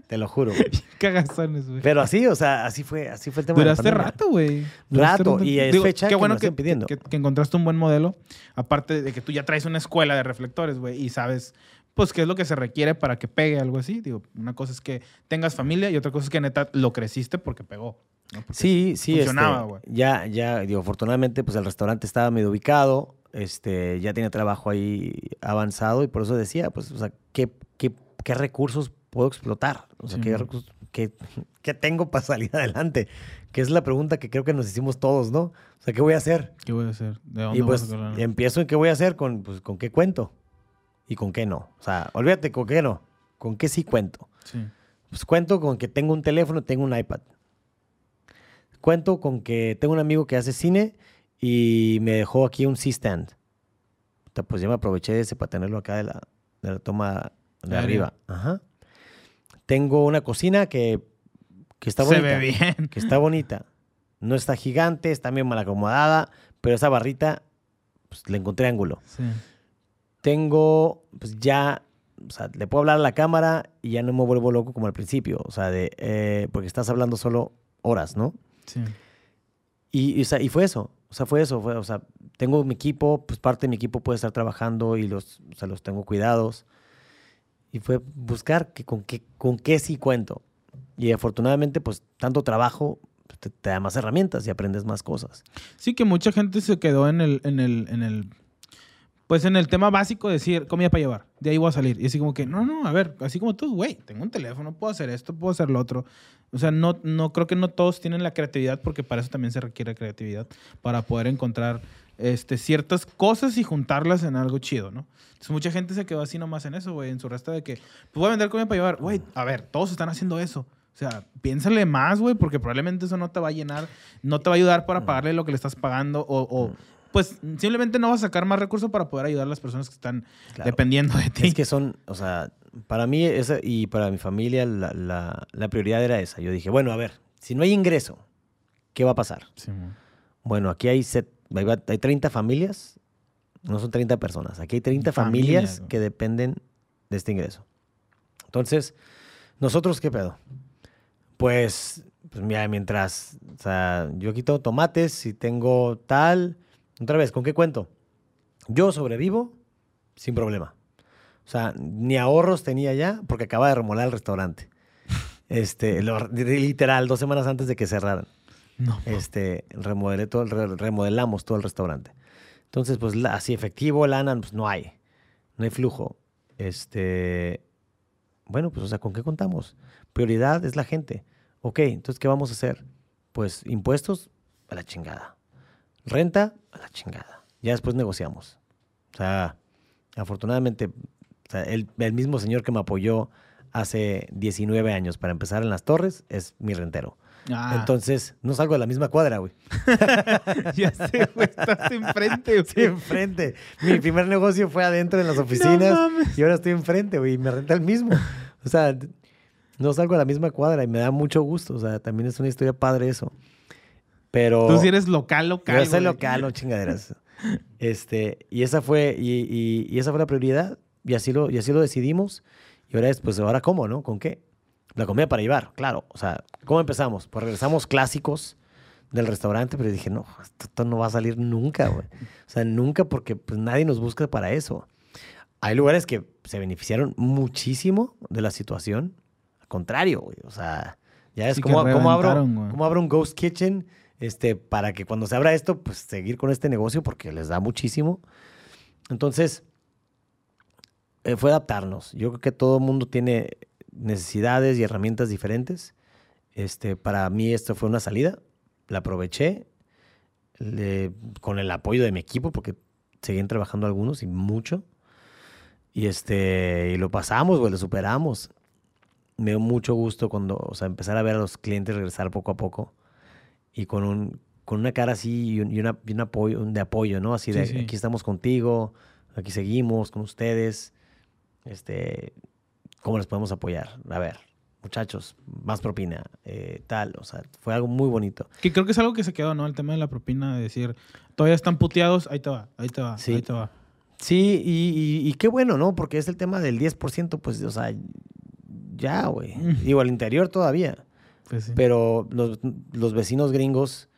S2: <laughs> Te lo juro.
S1: Cagazones, <laughs> güey.
S2: Pero así, o sea, así fue, así fue el tema. de la
S1: Duraste rato, güey. Duraste
S2: Rato, y es fecha
S1: qué
S2: que
S1: bueno
S2: me
S1: que,
S2: pidiendo.
S1: que- que encontraste un buen modelo. Aparte de que tú ya traes una escuela de reflectores, güey, y sabes, pues, qué es lo que se requiere para que pegue algo así. Digo, una cosa es que tengas familia y otra cosa es que neta lo creciste porque pegó. ¿no? Porque-
S2: Sí, sí.
S1: Funcionaba,
S2: este,
S1: güey.
S2: ya, ya, digo, afortunadamente, pues el restaurante estaba medio ubicado, este, ya tenía trabajo ahí avanzado y por eso decía, pues, o sea, ¿qué, qué, qué recursos puedo explotar? O sea,
S1: Sí,
S2: ¿qué <laughs> tengo para salir <laughs> adelante? Que es la pregunta que creo que nos hicimos todos, ¿no? O sea, ¿qué voy a hacer?
S1: ¿Qué voy a hacer? ¿De dónde
S2: Y
S1: a
S2: pues
S1: la lana?
S2: empiezo en qué voy a hacer con, pues, con qué cuento y con qué no. O sea, olvídate con qué no, con qué sí cuento.
S1: Sí.
S2: Pues cuento con que tengo un teléfono y tengo un iPad. Cuento con que tengo un amigo que hace cine y me dejó aquí un C-stand. pues ya me aproveché de ese para tenerlo acá de la, de la toma de
S1: De
S2: arriba. Ajá. Tengo una cocina que, que está
S1: Se
S2: bonita.
S1: ve bien.
S2: Que está bonita. No está gigante, está bien mal acomodada, pero esa barrita, pues le encontré ángulo.
S1: Sí.
S2: Tengo, pues ya, o sea, le puedo hablar a la cámara y ya no me vuelvo loco como al principio. O sea, de, eh, porque estás hablando solo horas, ¿no?
S1: Sí.
S2: Y, y, o sea, y fue eso. O sea, fue eso. Fue, o sea, tengo mi equipo, pues parte de mi equipo puede estar trabajando y los, o sea, los tengo cuidados. Y fue buscar que, con, qué, con qué sí cuento. Y afortunadamente, pues tanto trabajo pues, te, te da más herramientas y aprendes más cosas.
S1: Sí, que mucha gente se quedó en el, en el, en el, pues en el tema básico de decir comida para llevar. De ahí voy a salir. Y así como que, no, no, a ver, así como tú, güey, tengo un teléfono, puedo hacer esto, puedo hacer lo otro. O sea, no, no creo que no todos tienen la creatividad, porque para eso también se requiere creatividad, para poder encontrar este, ciertas cosas y juntarlas en algo chido, ¿no? Entonces mucha gente se quedó así nomás en eso, güey, en su resta de que, pues voy a vender comida para llevar. Güey, a ver, todos están haciendo eso. O sea, piénsale más, güey, porque probablemente eso no te va a llenar, no te va a ayudar para pagarle lo que le estás pagando o, o, pues simplemente no vas a sacar más recursos para poder ayudar a las personas que están
S2: Claro.
S1: dependiendo de ti.
S2: Es que son, o sea, para mí esa, y para mi familia la, la- la prioridad era esa. Yo dije, bueno, a ver, si no hay ingreso, ¿qué va a pasar?
S1: Sí.
S2: Bueno, aquí hay, set- hay va- hay 30 familias, no son 30 personas, aquí hay 30 familias, que dependen de este ingreso. Entonces, ¿nosotros qué pedo? Pues, pues mira, mientras, o sea, yo quito tomates y tengo tal, otra vez, ¿con qué cuento? Yo sobrevivo sin problema. O sea, ni ahorros tenía ya porque acaba de remodelar el restaurante. <laughs> Este, lo- literal, dos semanas antes de que cerraran
S1: No.
S2: este, remodelé todo, el- re- remodelamos todo el restaurante. Entonces, pues así efectivo, lana, pues no hay. No hay flujo. Este, bueno, pues o sea, ¿con qué contamos? Prioridad es la gente. Ok, entonces, ¿qué vamos a hacer? Pues impuestos a la chingada. Renta a la chingada. Ya después negociamos. O sea, afortunadamente, el mismo señor que me apoyó hace 19 años para empezar en las torres es mi rentero.
S1: Ah,
S2: Entonces, no salgo de la misma cuadra, güey. <laughs>
S1: ya sé, güey, estás enfrente, <laughs> güey.
S2: Estoy enfrente. Mi primer negocio fue adentro en las oficinas
S1: mames.
S2: y ahora estoy enfrente, güey, y me renta el mismo. O sea, no salgo de la misma cuadra y me da mucho gusto. O sea, también es una historia padre eso. Pero...
S1: Tú sí eres local, local.
S2: Yo soy local, no chingaderas. Este, y esa fue, y, y- y esa fue la prioridad, y así lo, y así lo decidimos. Y ahora es, pues, ¿ahora cómo, no? ¿Con qué? La comida para llevar, claro. O sea, ¿cómo empezamos? Pues regresamos clásicos del restaurante, pero dije, no, esto, no va a salir nunca, güey. O sea, nunca porque pues, nadie nos busca para eso. Hay lugares que se beneficiaron muchísimo de la situación. Al contrario, güey. O sea, ya es
S1: Sí
S2: como, cómo abro,
S1: güey.
S2: cómo abro un ghost kitchen este, para que cuando se abra esto, pues seguir con este negocio porque les da muchísimo. Entonces, eh, fue adaptarnos. Yo creo que todo el mundo tiene necesidades y herramientas diferentes. Este, para mí esto fue una salida, la aproveché le- con el apoyo de mi equipo porque seguían trabajando algunos y mucho. Y este, y lo pasamos, güey, lo superamos. Me dio mucho gusto cuando, o sea, empezar a ver a los clientes regresar poco a poco y con un con una cara así y un, y una, y un apoyo, de apoyo, ¿no? Así
S1: Sí,
S2: de
S1: sí.
S2: aquí estamos contigo, aquí seguimos con ustedes. Este, ¿cómo les podemos apoyar? A ver, muchachos, más propina, eh, tal, o sea, fue algo muy bonito.
S1: Que creo que es algo que se quedó, ¿no? El tema de la propina, de decir, todavía están puteados, ahí te va, ahí te va,
S2: Sí.
S1: ahí te va.
S2: Sí, y, y- y qué bueno, ¿no? Porque es el tema del 10%, pues, o sea, ya, güey.
S1: Mm.
S2: Digo, al interior todavía.
S1: Pues sí.
S2: Pero los, los vecinos gringos,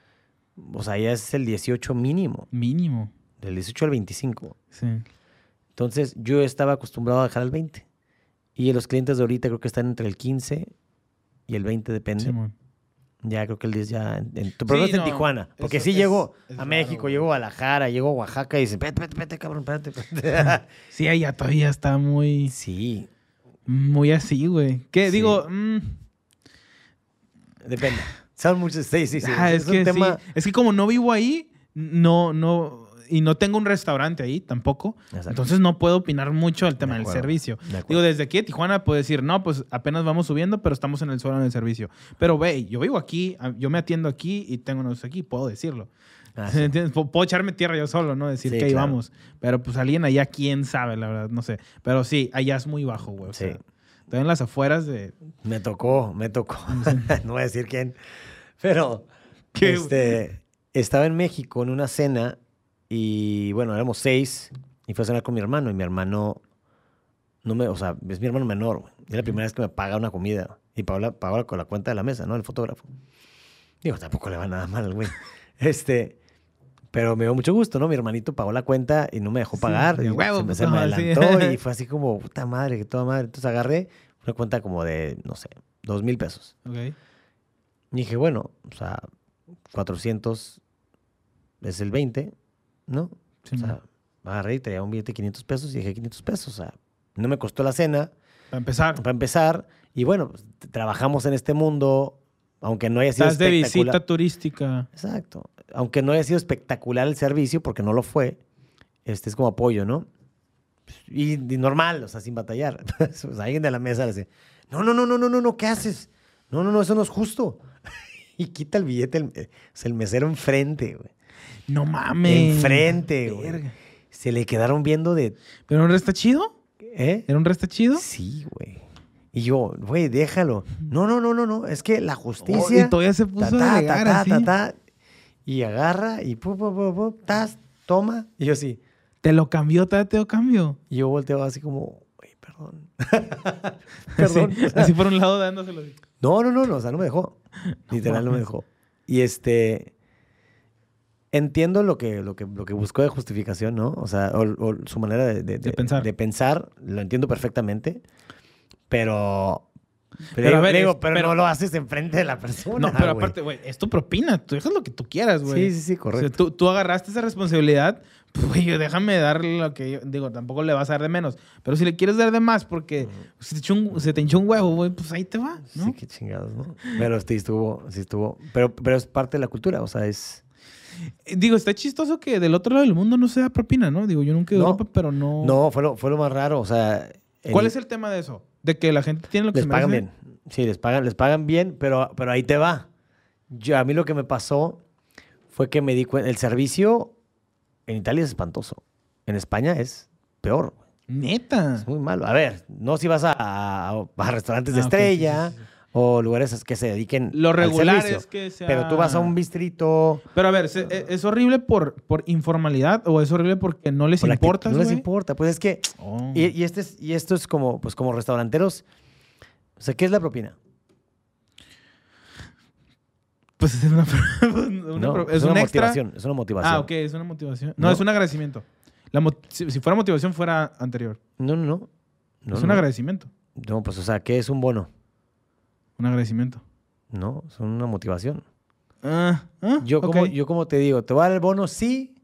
S2: o sea, ya es el 18 mínimo,
S1: Mínimo.
S2: del 18 al 25.
S1: Sí.
S2: Entonces, yo estaba acostumbrado a dejar el 20. Y los clientes de ahorita creo que están entre el 15 y el 20, depende.
S1: Simón.
S2: Ya creo que el 10 ya. En, en- pero no es en
S1: no,
S2: Tijuana. Porque sí
S1: es-
S2: llego
S1: es
S2: a
S1: raro,
S2: México,
S1: güey.
S2: llego a Guadalajara, llego a Oaxaca y dicen, vete, vete, vete, cabrón, espérate. espérate". <laughs>
S1: Sí, allá todavía está muy,
S2: sí,
S1: muy así, güey. Que
S2: Sí.
S1: digo, mm,
S2: depende. Son muchos. Sí, sí, sí.
S1: ah, es,
S2: un
S1: que
S2: tema.
S1: sí. Es que como no vivo ahí, no, no, y no tengo un restaurante ahí tampoco, entonces no puedo opinar mucho del tema
S2: De
S1: del servicio.
S2: de.
S1: Digo, desde aquí de Tijuana puedo decir, no, pues apenas vamos subiendo, pero estamos en el suelo del servicio. Pero ve, yo vivo aquí, yo me atiendo aquí y tengo unos aquí, puedo decirlo.
S2: Ah, <laughs>
S1: Puedo echarme tierra yo solo, ¿no? Decir
S2: Sí,
S1: que ahí
S2: claro.
S1: vamos. Pero pues alguien allá, quién sabe, la verdad, no sé. Pero sí, allá es muy bajo, güey. O
S2: Sí.
S1: sea, estoy en las afueras de.
S2: Me tocó, me tocó. <laughs> <laughs> no voy a decir quién. Pero
S1: ¿Qué?
S2: este, estaba en México en una cena y bueno, éramos seis y fui a cenar con mi hermano y mi hermano no me, o sea, es mi hermano menor. güey. Es la primera vez que me paga una comida y pagó, la- con la cuenta de la mesa, ¿no? El fotógrafo. Digo, tampoco le va nada mal al güey. <laughs> Este, pero me dio mucho gusto, ¿no? Mi hermanito pagó la cuenta y no me dejó
S1: Sí,
S2: pagar.
S1: de
S2: y
S1: huevo,
S2: se me,
S1: pues,
S2: se me
S1: no, sí.
S2: adelantó y <laughs> fue así como, puta madre, que toda madre. Entonces agarré una cuenta como de, no sé, dos mil pesos.
S1: Ok.
S2: Y dije, bueno, o sea, 400 es el 20, ¿no?
S1: Sí,
S2: o sea, agarré y traía un billete de 500 pesos y dije 500 pesos. O sea, no me costó la cena
S1: Para empezar,
S2: para empezar. Y bueno, pues, trabajamos en este mundo, aunque no haya sido
S1: estás de
S2: espectacular.
S1: visita turística.
S2: Exacto. Aunque no haya sido espectacular el servicio, porque no lo fue, este es como apoyo, ¿no? Y, y normal, o sea, sin batallar. <laughs> O sea, alguien de la mesa le dice, no, no, no, no, no, no, no, ¿qué haces? No, no, no, eso no es justo. <laughs> y quita el billete, el, o sea, el mesero enfrente, güey.
S1: No mames.
S2: Enfrente, güey. Se le quedaron viendo de,
S1: ¿Pero un resta chido?
S2: ¿eh?
S1: ¿Era un resta chido?
S2: Sí, güey. Y yo, güey, déjalo. No, no, no, no, no, es que la
S1: Oh,
S2: justicia...
S1: y todavía se puso
S2: ta,
S1: a alegar
S2: ta,
S1: así.
S2: ta, y agarra y pu, pu, pu, pu, tas, toma. Y yo así.
S1: Te lo cambió, te lo cambió.
S2: Y yo volteo así como, güey, perdón. <laughs> perdón.
S1: Así, así por un lado dándoselo.
S2: No, no, no, no, o sea, no me dejó. <laughs> Literal, no me dejó. Y este. Entiendo lo que, lo que, lo que buscó de justificación, ¿no? O sea, o, o su manera de, de-
S1: De pensar.
S2: de pensar, lo entiendo perfectamente. Pero. Pero,
S1: Pero a ver,
S2: digo,
S1: es-
S2: pero,
S1: pero-
S2: no lo haces enfrente de la persona.
S1: No, pero
S2: güey.
S1: aparte, güey, es tu propina. Tú dejas lo que tú quieras, güey.
S2: Sí, sí, sí,
S1: O sea,
S2: correcto.
S1: tú, tú agarraste esa responsabilidad, pues, <laughs> güey, yo déjame darle lo que yo... Digo, tampoco le vas a dar de menos. Pero si le quieres dar de más porque se, te un, se te hinchó un huevo, güey, pues ahí te va, ¿no?
S2: Sí, qué chingados, ¿no? Pero sí estuvo, sí estuvo. Pero, pero es parte de la cultura, o sea, es.
S1: Digo, está chistoso que del otro lado del mundo no se da propina, ¿no? Digo, yo nunca he
S2: No.
S1: Europa, pero no...
S2: No, fue lo, fue lo más raro. O sea.
S1: ¿Cuál es el tema de eso? De que la gente tiene lo que
S2: Les
S1: se
S2: pagan
S1: merece.
S2: bien. Sí, les pagan, les pagan bien, pero, pero ahí te va. Yo, a mí lo que me pasó fue que me di cuenta. El servicio en Italia es espantoso. En España es peor.
S1: Neta.
S2: Es muy malo. A ver, no si vas a, a- a restaurantes de
S1: Ah,
S2: estrella
S1: sí, sí, sí.
S2: O lugares que se dediquen.
S1: Lo
S2: al
S1: regular
S2: servicio.
S1: es que sea...
S2: Pero tú vas a un bistrito.
S1: Pero a ver, ¿se- ¿e- ¿es horrible por, por informalidad o es horrible porque no les
S2: por
S1: importa,
S2: No les importa. Pues es que.
S1: Oh.
S2: Y, y este es, y esto es como, pues como restauranteros. O sea, ¿qué es la propina?
S1: Pues es una, <laughs> una
S2: No, es,
S1: es
S2: una
S1: un extra.
S2: motivación. Es una motivación.
S1: Ah, ok, es una motivación. No,
S2: No.
S1: es un agradecimiento. La si, si fuera motivación, fuera anterior.
S2: No, no, no. No,
S1: es un agradecimiento.
S2: No, pues, o sea, ¿qué es un bono?
S1: Un agradecimiento.
S2: No, es una motivación.
S1: Ah, ah,
S2: Yo,
S1: ok.
S2: como, yo como te digo, ¿te va a dar el bono? Sí.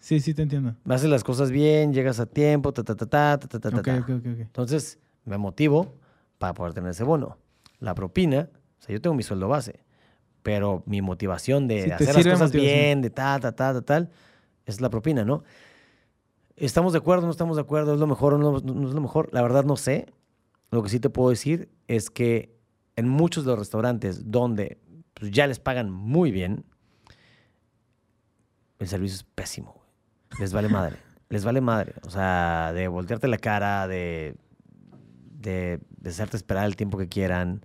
S1: Sí, sí, te entiendo.
S2: Haces las cosas bien, llegas a tiempo, ta, ta, ta, ta, ta, ta, ta,
S1: Ok,
S2: ta.
S1: ok, ok, ok.
S2: Entonces, me motivo para poder tener ese bono. La propina, o sea, yo tengo mi sueldo base, pero mi motivación de
S1: Sí,
S2: hacer las cosas bien, de ta, ta, ta, ta, tal, es la propina, ¿no? ¿Estamos de acuerdo? ¿No estamos de acuerdo? ¿Es lo mejor o no, no es lo mejor? La verdad no sé. Lo que sí te puedo decir es que en muchos de los restaurantes donde pues, ya les pagan muy bien, el servicio es pésimo. güey. Les vale madre. <laughs> Les vale madre. O sea, de voltearte la cara, de, de, de hacerte esperar el tiempo que quieran.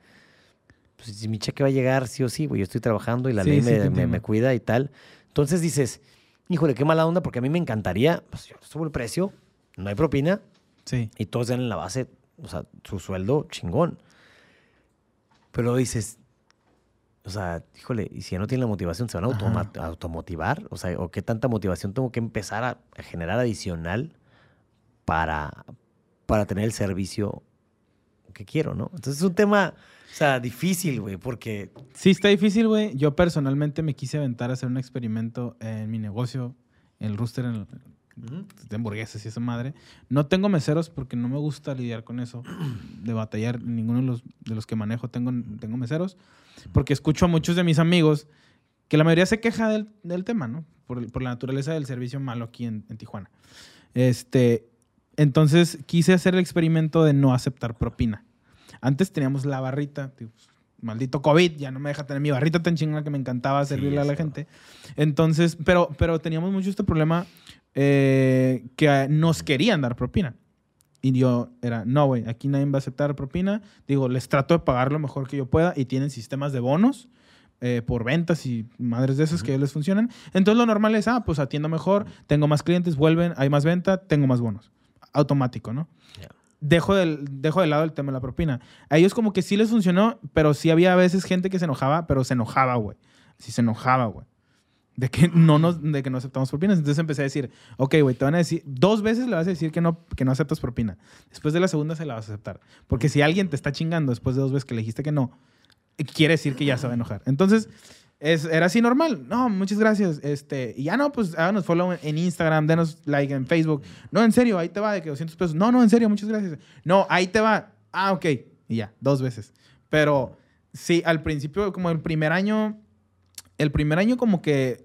S2: Pues, si mi cheque va a llegar, sí o sí, güey. Yo estoy trabajando y la
S1: Sí,
S2: ley
S1: sí,
S2: me, me- me cuida y tal. Entonces dices, híjole, qué mala onda, porque a mí me encantaría, pues yo subo el precio, no hay propina,
S1: Sí.
S2: y todos dan en la base, o sea, su sueldo chingón. Pero dices, o sea, híjole, y si ya no tienen la motivación, ¿se van a automotivar? O sea, ¿o qué tanta motivación tengo que empezar a, a generar adicional para, para tener el servicio que quiero, ¿no? Entonces es un tema, o sea, difícil, güey, porque...
S1: Sí, está difícil, güey. Yo personalmente me quise aventar a hacer un experimento en mi negocio, el rooster en de hamburguesas y esa madre. No tengo meseros porque no me gusta lidiar con eso, de batallar. Ninguno de los, de los que manejo tengo, tengo meseros. Porque escucho a muchos de mis amigos que la mayoría se queja del, del tema, ¿no? Por, por la naturaleza del servicio malo aquí en, en Tijuana. Este, entonces quise hacer el experimento de no aceptar propina. Antes teníamos la barrita, digo, maldito COVID ya no me deja tener mi barrita tan chingona que me encantaba servirle a la gente. Entonces, pero, pero teníamos mucho este problema eh, que nos querían dar propina. Y yo era, no, güey, aquí nadie va a aceptar propina. Digo, les trato de pagar lo mejor que yo pueda y tienen sistemas de bonos eh, por ventas y madres de esas que les funcionan. Entonces lo normal es, ah, pues atiendo mejor, tengo más clientes, vuelven, hay más venta, tengo más bonos. Automático, ¿no?
S2: Ya.
S1: Dejo, del, dejo de lado el tema de la propina. A ellos como que sí les funcionó, pero sí había a veces gente que se enojaba, pero se enojaba, güey. Sí se enojaba, güey. De que no, nos, de que no aceptamos propinas. Entonces empecé a decir, ok, güey, te van a decir, dos veces le vas a decir que no, que no aceptas propina. Después de la segunda se la vas a aceptar. Porque si alguien te está chingando después de dos veces que le dijiste que no, quiere decir que ya se va a enojar. Entonces, es, era así normal. No, muchas gracias. Este, y ya no, pues háganos follow en Instagram, denos like en Facebook. No, en serio, ahí te va de que 200 pesos. No, no, en serio, muchas gracias. No, ahí te va. Ah, ok. Y ya, dos veces. Pero sí, al principio, como el primer año, el primer año como que,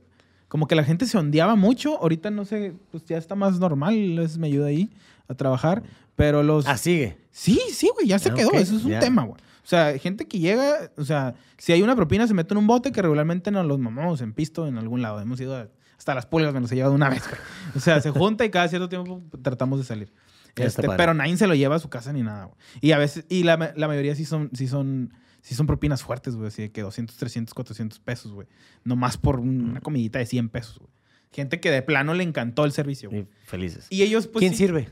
S1: como que la gente se ondeaba mucho. Ahorita no sé, pues ya está más normal. Les me ayuda ahí a trabajar. Pero los...
S2: Ah, sigue.
S1: Sí, sí, güey, ya se
S2: Ah,
S1: quedó. Eso es un tema, güey. O sea, gente que llega, o sea, si hay una propina, se mete en un bote que regularmente nos los mamamos en pisto en algún lado. Hemos ido a- hasta las pulgas, me los he llevado una vez. güey. O sea, se junta y cada cierto tiempo tratamos de salir. Este, pero nadie se lo lleva a su casa ni nada, güey. Y a veces, y la, la mayoría sí son, sí son, sí son propinas fuertes, güey. Así de que 200, 300, 400 pesos, güey. Nomás por una comidita de 100 pesos, güey. Gente que de plano le encantó el servicio, güey.
S2: Y felices.
S1: Y ellos, pues.
S2: ¿Quién
S1: sí,
S2: sirve?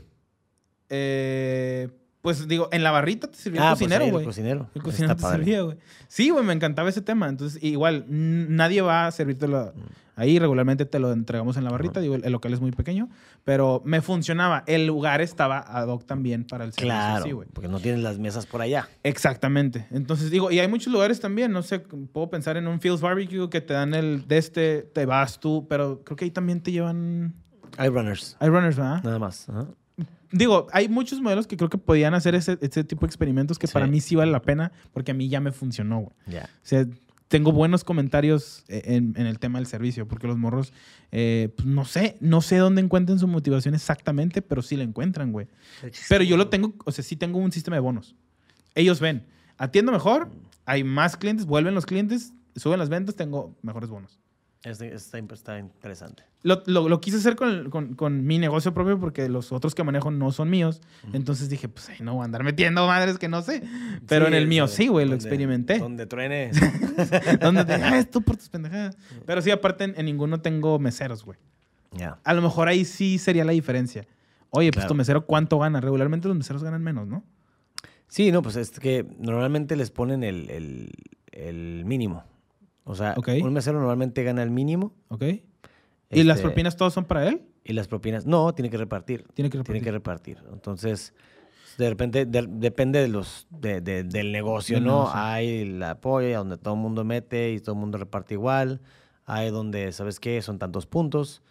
S1: eh, pues digo, en la barrita te sirvió el
S2: Ah, pues
S1: cocinero,
S2: ahí el
S1: güey.
S2: cocinero.
S1: el cocinero
S2: Está
S1: te
S2: padre.
S1: servía, güey. Sí, güey, me encantaba ese tema. Entonces, igual, nadie va a servírtelo ahí. Regularmente te lo entregamos en la barrita. Digo, el, el local es muy pequeño. Pero me funcionaba. El lugar estaba ad hoc también para el servicio.
S2: Claro,
S1: Sí, güey.
S2: porque no tienes las mesas por allá.
S1: Exactamente. Entonces, digo, y hay muchos lugares también. No sé, puedo pensar en un Fields Barbecue que te dan el de este, te vas tú. Pero creo que ahí también te llevan...
S2: Hay runners.
S1: Hay runners, ¿verdad?
S2: Nada más. ajá.
S1: Digo, hay muchos modelos que creo que podían hacer ese, ese tipo de experimentos que
S2: Sí.
S1: para mí sí vale la pena porque a mí ya me funcionó, güey.
S2: Ya.
S1: O sea, tengo buenos comentarios eh, en, en el tema del servicio porque los morros, eh, pues, no sé, no sé dónde encuentran su motivación exactamente, pero sí la encuentran, güey. Pero yo lo tengo, o sea, sí tengo un sistema de bonos. Ellos ven, atiendo mejor, hay más clientes, vuelven los clientes, suben las ventas, tengo mejores bonos.
S2: Está, está interesante.
S1: Lo, lo- lo quise hacer con, el- con- con mi negocio propio porque los otros que manejo no son míos. Entonces dije, pues ay, no voy a andar metiendo madres que no sé. Pero en el mío sí, güey, lo experimenté.
S2: Donde truene. <laughs>
S1: Donde te ah, esto por tus pendejadas. Pero sí, aparte en, en ninguno tengo meseros, güey.
S2: ya.
S1: A lo mejor ahí sí sería la diferencia. Oye, pues tu mesero, ¿cuánto gana? Regularmente los meseros ganan menos, ¿no?
S2: Sí, no, pues es que normalmente les ponen el, el- el mínimo. O sea, un mesero normalmente gana el mínimo.
S1: ¿Ok? ¿Y las
S2: este,
S1: propinas todas son para él?
S2: Y las propinas. No, tiene que repartir.
S1: Tiene que
S2: Tiene
S1: repartir.
S2: que repartir. Entonces, de repente, de- depende de los, de- de- del negocio,
S1: Del
S2: ¿no?
S1: negocio.
S2: Hay el apoyo donde todo el mundo mete y todo el mundo reparte igual. Hay donde, ¿sabes qué? Son tantos puntos.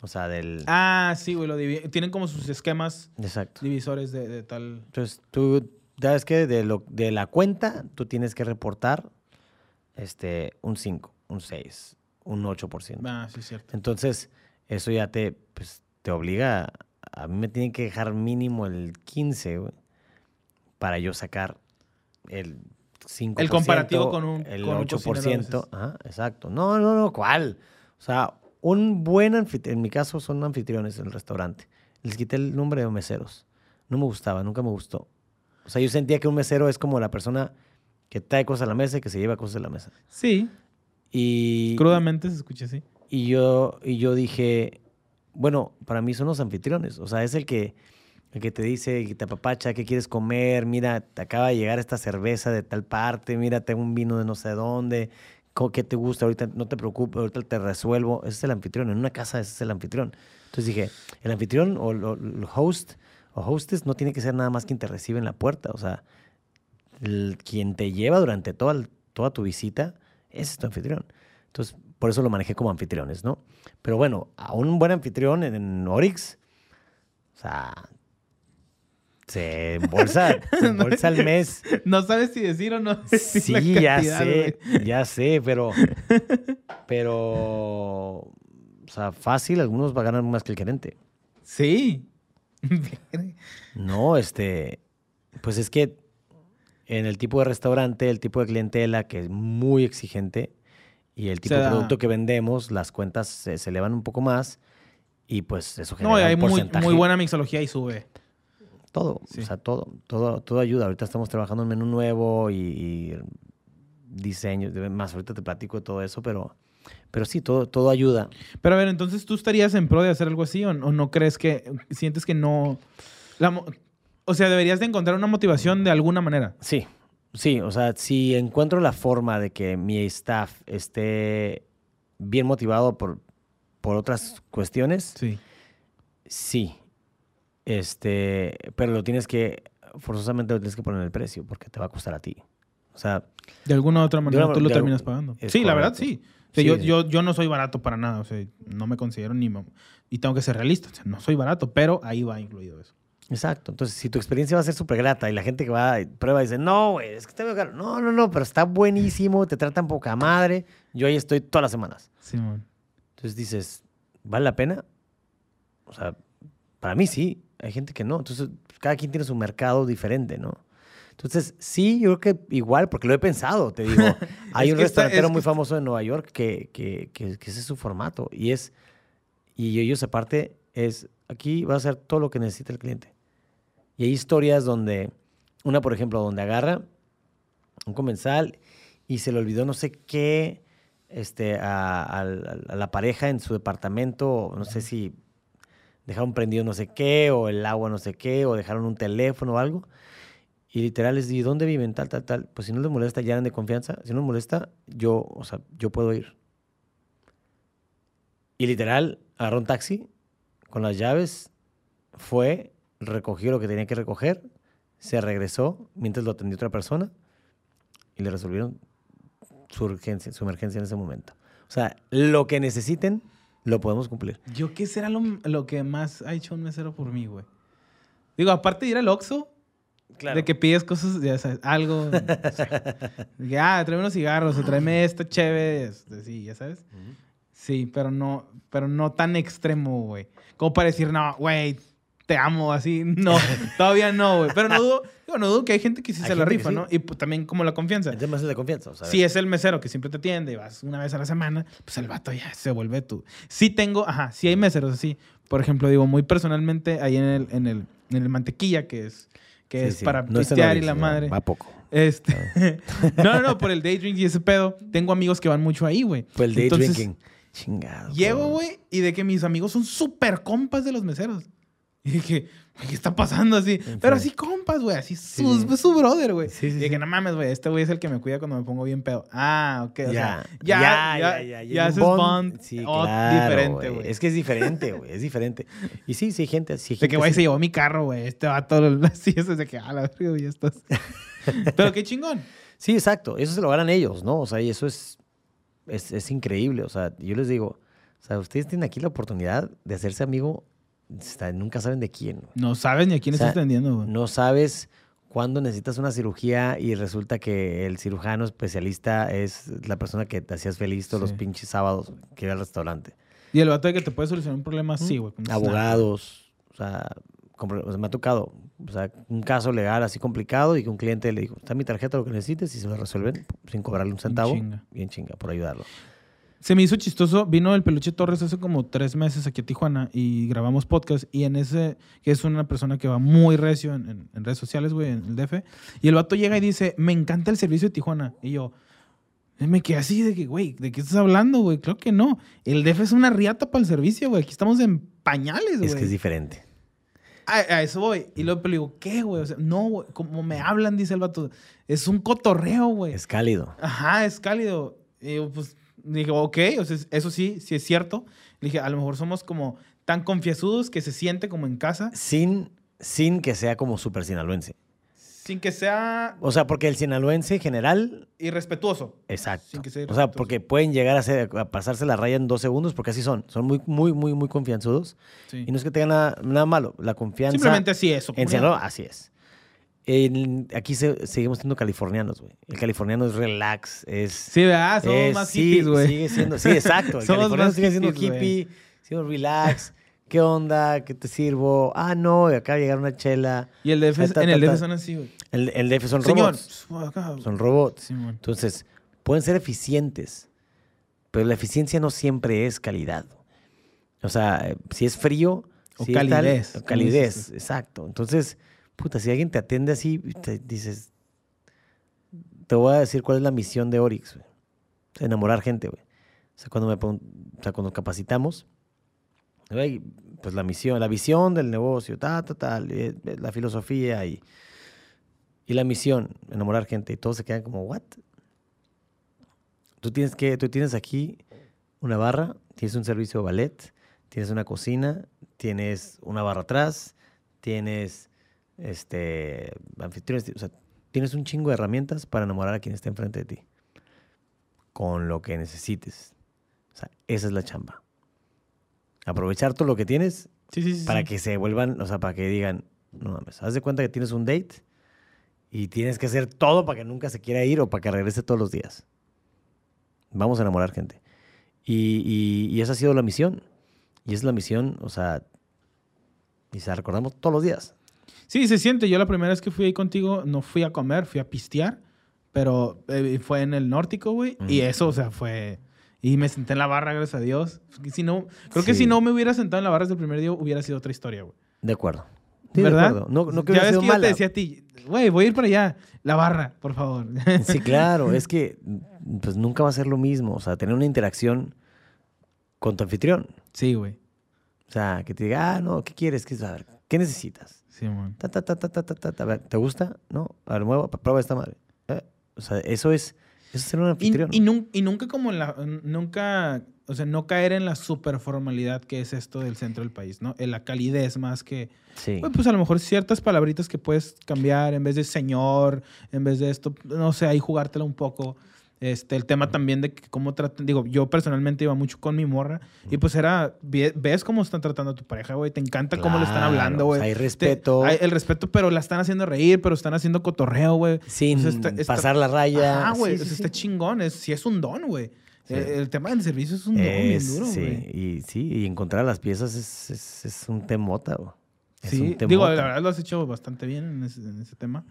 S2: O sea, del...
S1: Ah, sí, güey. Lo Tienen como sus esquemas
S2: Exacto.
S1: divisores de, de tal...
S2: Entonces, tú, ¿sabes qué? De, lo, de la cuenta, tú tienes que reportar este, un 5, un 6, un 8%.
S1: Ah, sí, cierto.
S2: Entonces, eso ya te, pues, te obliga, a, a mí me tienen que dejar mínimo el 15, güey, para yo sacar el 5%.
S1: El comparativo con un-
S2: El
S1: con un cocinero a veces.
S2: 8%. Ajá, exacto. No, no, no, ¿cuál? O sea, un buen anfitrión, en mi caso son anfitriones en el restaurante. Les quité el nombre de meseros. No me gustaba, nunca me gustó. O sea, yo sentía que un mesero es como la persona que trae cosas a la mesa y que se lleva cosas a la mesa.
S1: Sí,
S2: Y,
S1: crudamente se escucha así.
S2: y yo, y yo dije, bueno, para mí son los anfitriones. O sea, es el que, el que te dice, que te apapacha, qué quieres comer, mira, te acaba de llegar esta cerveza de tal parte, mira, tengo un vino de no sé dónde, qué te gusta, ahorita no te preocupes, ahorita te resuelvo. Ese es el anfitrión, en una casa ese es el anfitrión. Entonces dije, el anfitrión o el host o hostess no tiene que ser nada más quien te recibe en la puerta. O sea, el- quien te lleva durante toda, el- toda tu visita, ese es tu anfitrión. Entonces, por eso lo manejé como anfitriones, ¿no? Pero bueno, a un buen anfitrión en, en Orix, o sea, se embolsa, <laughs> se embolsa al mes.
S1: No sabes si decir o no decir
S2: Sí, ya sé, ya sé, pero, <laughs> pero, o sea, fácil, algunos va a ganar más que el gerente.
S1: Sí. <laughs>
S2: No, este, pues es que en el tipo de restaurante, el tipo de clientela que es muy exigente y el tipo de producto que vendemos, las cuentas se, se elevan un poco más y pues eso genera
S1: No, y hay
S2: un
S1: muy,
S2: porcentaje.
S1: muy buena mixología y sube.
S2: Todo,
S1: Sí.
S2: o sea, todo, todo, todo ayuda. Ahorita estamos trabajando en menú nuevo y, y diseño, más ahorita te platico de todo eso, pero, pero sí, todo, todo ayuda.
S1: Pero a ver, entonces tú estarías en pro de hacer algo así o, o no crees que sientes que no la o sea, deberías de encontrar una motivación de alguna manera.
S2: Sí, sí, o sea, si encuentro la forma de que mi staff esté bien motivado por, por otras cuestiones,
S1: Sí.
S2: sí. Este, pero lo tienes que, forzosamente lo tienes que poner en el precio porque te va a costar a ti. O sea,
S1: De alguna u otra manera
S2: una-
S1: tú lo terminas pagando. Sí, la verdad sí. O sea,
S2: Sí,
S1: yo, yo, yo no soy barato para nada. O sea, no me considero ni... Y tengo que ser realista. O sea, no soy barato, pero ahí va incluido eso.
S2: Exacto. Entonces, si tu experiencia va a ser súper grata y la gente que va y prueba dice, no, güey, es que está muy caro. No, no, no, pero está buenísimo, te tratan poca madre. Yo ahí estoy todas las semanas.
S1: Simón.
S2: Entonces dices, ¿vale la pena? O sea, para mí sí. Hay gente que no. Entonces, cada quien tiene su mercado diferente, ¿no? Entonces, sí, yo creo que igual, porque lo he pensado, te digo. <laughs> Hay un restaurantero muy famoso en Nueva York que, que, que, que ese es su formato. Y es, y ellos aparte es, aquí va a ser todo lo que necesita el cliente. Y hay historias donde, una por ejemplo, donde agarra un comensal y se le olvidó no sé qué este, a, la pareja en su departamento, no sé si dejaron prendido no sé qué, o el agua no sé qué, o dejaron un teléfono o algo. Y literal les di, ¿dónde viven? Tal, tal, tal. Pues si no les molesta, ya eran de confianza. Si no les molesta, yo, o sea, yo puedo ir. Y literal, agarró un taxi con las llaves, fue, recogió lo que tenía que recoger, se regresó mientras lo atendió otra persona y le resolvieron su urgencia, su emergencia en ese momento. O sea, lo que necesiten, lo podemos cumplir.
S1: ¿Yo qué será lo, lo que más ha hecho un mesero por mí, güey? Digo, aparte de ir al Oxxo, de que pides cosas, ya sabes, algo. o sea, de que, ah, tráeme unos cigarros o tráeme esta chévere. este, Sí, ya sabes. Sí, pero no, pero no tan extremo, güey. Como para decir, no, güey, te amo, así. No, todavía no, güey. Pero no dudo, digo, no dudo que hay gente que sí
S2: Hay
S1: se la rifa,
S2: sí.
S1: ¿no? Y pues, también como la confianza.
S2: El tema es de confianza. O sea,
S1: Si es el mesero que siempre te atiende y vas una vez a la semana, pues el vato ya se vuelve tú. Sí tengo, ajá, sí hay meseros así. Por ejemplo, digo, muy personalmente, ahí en el, en el, en el mantequilla, que es, que
S2: sí,
S1: es
S2: sí.
S1: para
S2: No
S1: pistear y la madre.
S2: Va poco.
S1: Este, <laughs> no, no, no, por el day drink y ese pedo. Tengo amigos que van mucho ahí, güey.
S2: Fue el day
S1: Entonces,
S2: drinking. Chingado.
S1: Llego, güey, y de que mis amigos son súper compas de los meseros. Y dije, ¿qué está pasando así? Pero así compas, güey, así su,
S2: sí.
S1: su brother, güey.
S2: Sí, sí,
S1: y dije, no mames, güey, este güey es el que me cuida cuando me pongo bien pedo. Ah, ok, o
S2: Ya,
S1: sea,
S2: ya,
S1: ya,
S2: ya,
S1: ya,
S2: ya.
S1: haces bond,
S2: Sí,
S1: oh,
S2: claro,
S1: diferente, güey.
S2: Es que es diferente, güey. Es diferente. Y sí, sí, gente. Sí, hay
S1: De
S2: gente
S1: que, güey, se llevó mi carro, güey. Este vato <laughs> así es de que, ah, la verga, ya estás. <laughs> Pero qué chingón.
S2: Sí, exacto. Eso se lo ganan ellos, ¿no? O sea, y eso es, es, es increíble. O sea, yo les digo, o sea, ustedes tienen aquí la oportunidad de hacerse amigo, nunca saben de quién.
S1: No sabes ni a quién
S2: O sea,
S1: estás atendiendo, güey.
S2: No sabes cuándo necesitas una cirugía y resulta que el cirujano especialista es la persona que te hacías feliz todos
S1: Sí.
S2: los pinches sábados que iba al restaurante.
S1: Y el vato de que te puede solucionar un problema así, güey.
S2: Abogados, o sea, compro- o sea, me ha tocado, o sea, un caso legal así complicado y que un cliente le dijo, está mi tarjeta, lo que necesites, y se lo resuelven sin cobrarle un centavo.
S1: chinga.
S2: Bien chinga, por ayudarlo.
S1: Se me hizo chistoso. Vino el Peluche Torres hace como tres meses aquí a Tijuana y grabamos podcast. Y en ese, que es una persona que va muy recio en, en- en redes sociales, güey, en el DF. Y el vato llega y dice, me encanta el servicio de Tijuana. Y yo, eh, me quedé así de que, güey, ¿de qué estás hablando, güey? Claro que no. El DF es una riata para el servicio, güey. Aquí estamos en pañales, güey.
S2: Es que es diferente.
S1: A, a eso voy. Y luego le digo, ¿qué, güey? O sea, no, güey, como me hablan, dice el vato. Es un cotorreo, güey.
S2: Es cálido.
S1: Ajá, es cálido. Y yo, pues dije, ok, o sea, eso sí, sí es cierto. Dije, a lo mejor somos como tan confiasudos que se siente como en casa,
S2: Sin, sin que sea como súper sinaloense.
S1: sin que sea
S2: O sea, porque el sinaloense en general,
S1: irrespetuoso.
S2: exacto.
S1: Sin que sea
S2: O sea, porque pueden llegar a, ser- a pasarse la raya en dos segundos, porque así son. Son muy, muy, muy, muy confianzudos.
S1: Sí.
S2: Y no es que tengan nada, nada malo. La confianza.
S1: Simplemente así es.
S2: En Sinaloa, así es. En- aquí se- seguimos siendo californianos, güey. El californiano es relax, es...
S1: Sí, ¿verdad? Somos
S2: es-
S1: más
S2: sí,
S1: hippies, güey.
S2: Sigue siendo, sí, exacto. El <laughs>
S1: Somos
S2: californiano
S1: más
S2: sigue siendo
S1: hippies,
S2: hippie, siendo relax, ¿qué onda? ¿Qué te sirvo? Ah, no, y acá llegar una chela.
S1: Y el DF,
S2: Ta, ta,
S1: en el DF son así, güey.
S2: El, el DF son
S1: Señor.
S2: robots.
S1: acá.
S2: Son robots.
S1: Simón.
S2: Entonces, pueden ser eficientes, pero la eficiencia no siempre es calidad. O sea, eh, si es frío...
S1: O
S2: si es tal-
S1: calidez,
S2: o calidez, exacto. Entonces, puta, si alguien te atiende así, dices... Te voy a decir cuál es la misión de Orix, enamorar gente, güey. O sea, cuando me o sea, cuando capacitamos, güey, pues la misión, la visión del negocio, ta, ta, tal, eh, eh, la filosofía y, y la misión, enamorar gente. Y todos se quedan como, ¿what? Tú tienes, que, tú tienes aquí una barra, tienes un servicio de ballet, tienes una cocina, tienes una barra atrás, tienes este anfitriones, o sea, tienes un chingo de herramientas para enamorar a quien esté enfrente de ti. Con lo que necesites. O sea, esa es la chamba. Aprovechar todo lo que tienes
S1: Sí, sí, sí.
S2: para que se vuelvan, o sea, para que digan, no mames, haz de cuenta que tienes un date y tienes que hacer todo para que nunca se quiera ir o para que regrese todos los días. Vamos a enamorar gente. Y, y- y esa ha sido la misión. Y es la misión, o sea, y se la recordamos todos los días.
S1: Sí, se siente. Yo la primera vez que fui ahí contigo no fui a comer, fui a pistear. Pero eh, fue en el nórtico, güey. Y eso, o sea, fue... Y me senté en la barra, gracias a Dios. Si no, creo que si no me hubiera sentado en la barra desde el primer día, hubiera sido otra historia, güey.
S2: De acuerdo. Sí, de
S1: ¿Verdad?
S2: acuerdo. No, no que
S1: ya ves
S2: sido
S1: que yo te decía a ti, güey, voy a ir para allá. La barra, por favor.
S2: Sí, <laughs> claro, es que pues nunca va a ser lo mismo. O sea, tener una interacción con tu anfitrión.
S1: sí, güey.
S2: O sea, que te diga, ah, no, ¿qué quieres? ¿Qué, a ver, ¿qué necesitas?
S1: Sí, man.
S2: Ta, ta, ta, ta, ta, ta, ta, ta. A ver, ¿te gusta? No. A ver, mueva, prueba esta madre. Eh, O sea, eso es, eso es ser un anfitrión.
S1: y, nun- y nunca como en la... Nunca... O sea, no caer en la super formalidad que es esto del centro del país, ¿no? En la calidez más que...
S2: sí.
S1: Güey, pues a lo mejor ciertas palabritas que puedes cambiar en vez de señor, en vez de esto, no sé, ahí jugártela un poco. Este, el tema también de que cómo tratan, digo, yo personalmente iba mucho con mi morra y pues era, ve- ves cómo están tratando a tu pareja, güey, te encanta cómo le están hablando,
S2: o
S1: güey.
S2: sea, hay
S1: Te-
S2: respeto.
S1: hay el respeto, pero la están haciendo reír, pero están haciendo cotorreo, güey.
S2: Sin
S1: O sea, está- está-
S2: pasar la raya.
S1: Ah, güey,
S2: Sí,
S1: o está chingón, es, sí es un don, güey.
S2: Sí.
S1: El tema del servicio es un don bien
S2: Es-
S1: duro,
S2: sí,
S1: güey.
S2: y sí, y encontrar las piezas es, es, es un temota, güey. Es
S1: Sí, digo, la verdad lo has hecho bastante bien en ese, en ese tema.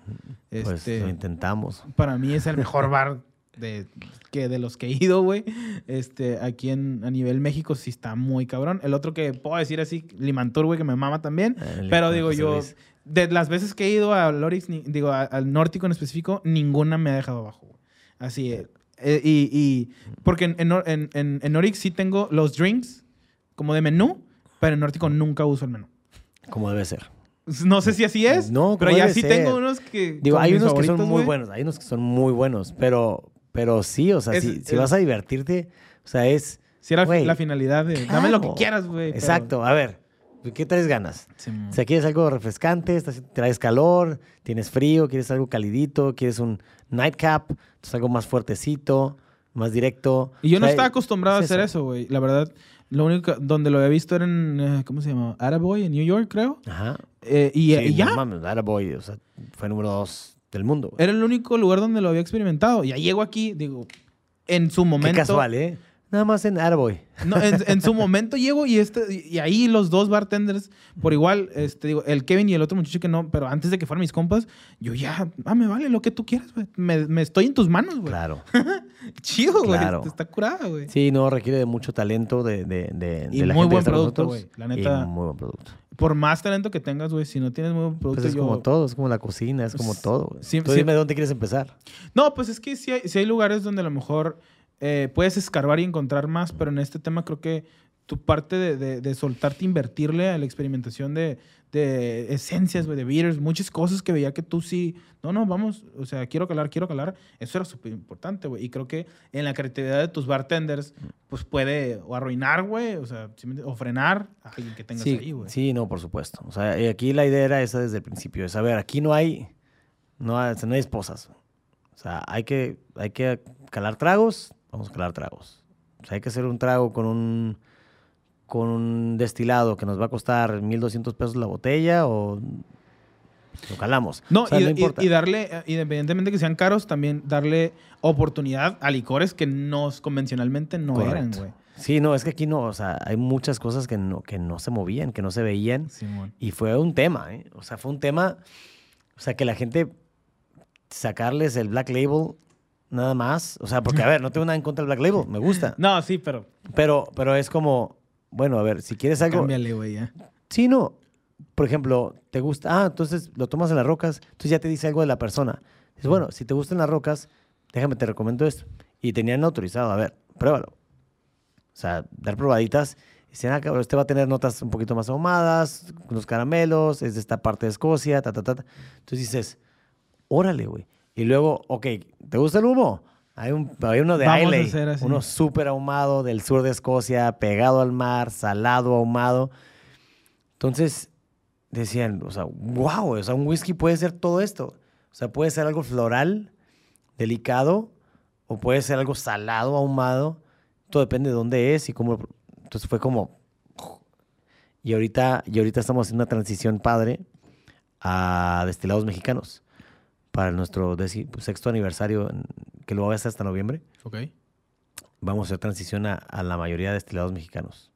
S2: Pues
S1: Este,
S2: lo intentamos.
S1: para mí es el mejor bar de, que de los que he ido, güey. Este, aquí en, a nivel México sí está muy cabrón. El otro que puedo decir así, Limantur, güey, que me mama también.
S2: El-
S1: Pero digo yo,
S2: Luis.
S1: de las veces que he ido a Lorix, ni- digo, a- al Nórtico en específico, ninguna me ha dejado abajo. güey. Así, eh, eh, y, y- porque en, en, en, en- sí tengo los drinks como de menú, pero en Nórtico nunca uso el menú.
S2: Como debe ser.
S1: No sé si así es,
S2: No,
S1: pero ya sí
S2: ser.
S1: tengo unos que...
S2: Digo, hay unos que son muy buenos, hay unos que son muy buenos, pero, pero sí, o sea,
S1: Es-
S2: si, vas a divertirte, o sea, es...
S1: Si era la finalidad de... Dame lo que quieras, güey. pero-
S2: Exacto, a ver, ¿qué traes ganas?
S1: Simón.
S2: O sea, quieres algo refrescante, traes calor, tienes frío, quieres algo calidito, quieres un nightcap, entonces algo más fuertecito, más directo.
S1: Y yo
S2: O
S1: no estaba acostumbrado a hacer eso, güey. La verdad, lo único donde lo había visto era en, eh, ¿cómo se llama? Attaboy, en New York, creo.
S2: Ajá.
S1: Eh, y,
S2: Sí,
S1: y ya,
S2: No mames, Attaboy, o sea, fue número dos del mundo. güey.
S1: era el único lugar donde lo había experimentado. Ya llego aquí, digo, en su
S2: Qué
S1: momento...
S2: casual, ¿eh? Nada más en Attaboy.
S1: No, en, <laughs> en su momento llego y este y ahí los dos bartenders por igual este digo el Kevin y el otro muchacho que no pero antes de que fueran mis compas yo ya ah me vale lo que tú quieras güey me, me estoy en tus manos güey
S2: Claro. <laughs>
S1: chido güey
S2: Claro.
S1: está curada güey
S2: Sí, no, requiere de mucho talento de, de, de,
S1: Y
S2: de la
S1: muy
S2: gente
S1: buen producto, güey, la neta.
S2: Y muy buen producto.
S1: Por más talento que tengas güey si no tienes muy buen producto
S2: Pues es
S1: yo-
S2: como todo, es como la cocina, es como todo. güey.
S1: sí,
S2: Tú
S1: sí.
S2: dime dónde quieres empezar.
S1: No, pues es que sí hay, sí hay lugares donde a lo mejor eh, puedes escarbar y encontrar más, pero en este tema creo que tu parte de, de- de soltarte, invertirle a la experimentación de, de esencias, güey, de beers, muchas cosas que veía que tú sí, no, no, vamos, o sea, quiero calar, quiero calar, eso era súper importante, güey. Y creo que en la creatividad de tus bartenders, pues puede o arruinar, güey, o sea, o frenar a alguien que tengas
S2: Sí,
S1: ahí, güey.
S2: sí, no, por supuesto. O sea, aquí la idea era esa desde el principio, es, a ver, aquí no hay, no hay, no hay esposas. O sea, hay que, hay que calar tragos, vamos a calar tragos. O sea, hay que hacer un trago con un, con un destilado que nos va a costar 1.200 pesos la botella o lo calamos.
S1: No,
S2: O sea,
S1: y,
S2: no
S1: y- y darle, eh, independientemente que sean caros, también darle oportunidad a licores que no convencionalmente no
S2: Correcto.
S1: eran, güey.
S2: Sí, no, es que aquí no, o sea, hay muchas cosas que no, que no se movían, que no se veían. Y fue un tema, ¿eh? O sea, fue un tema, o sea, que la gente sacarles el Black Label nada más. O sea, porque, a ver, no tengo nada en contra del Black Label, me gusta. <laughs>
S1: No, sí, pero
S2: Pero, pero es como, bueno, a ver, si quieres algo...
S1: cámbiale, güey, ya.
S2: Sí, no. Por ejemplo, te gusta, ah, entonces lo tomas en las rocas, entonces ya te dice algo de la persona. Dices, bueno, si te gustan las rocas, déjame, te recomiendo esto. Y tenían autorizado, a ver, pruébalo. O sea, dar probaditas. Y dicen, ah, cabrón, este va a tener notas un poquito más ahumadas, unos caramelos, es de esta parte de Escocia, ta, ta, ta. ta. Entonces dices, órale, güey. Y luego, ok, ¿te gusta el humo? Hay, un, hay uno de Islay, uno súper ahumado del sur de Escocia, pegado al mar, salado, ahumado. Entonces decían, o sea, wow, o sea, un whisky puede ser todo esto. O sea, puede ser algo floral, delicado, o puede ser algo salado, ahumado. Todo depende de dónde es y cómo. Entonces fue como. Y ahorita, y ahorita estamos haciendo una transición padre a destilados mexicanos para nuestro deci- sexto aniversario, que lo va a hacer hasta noviembre.
S1: Ok.
S2: Vamos a hacer transición a, a la mayoría de destilados mexicanos.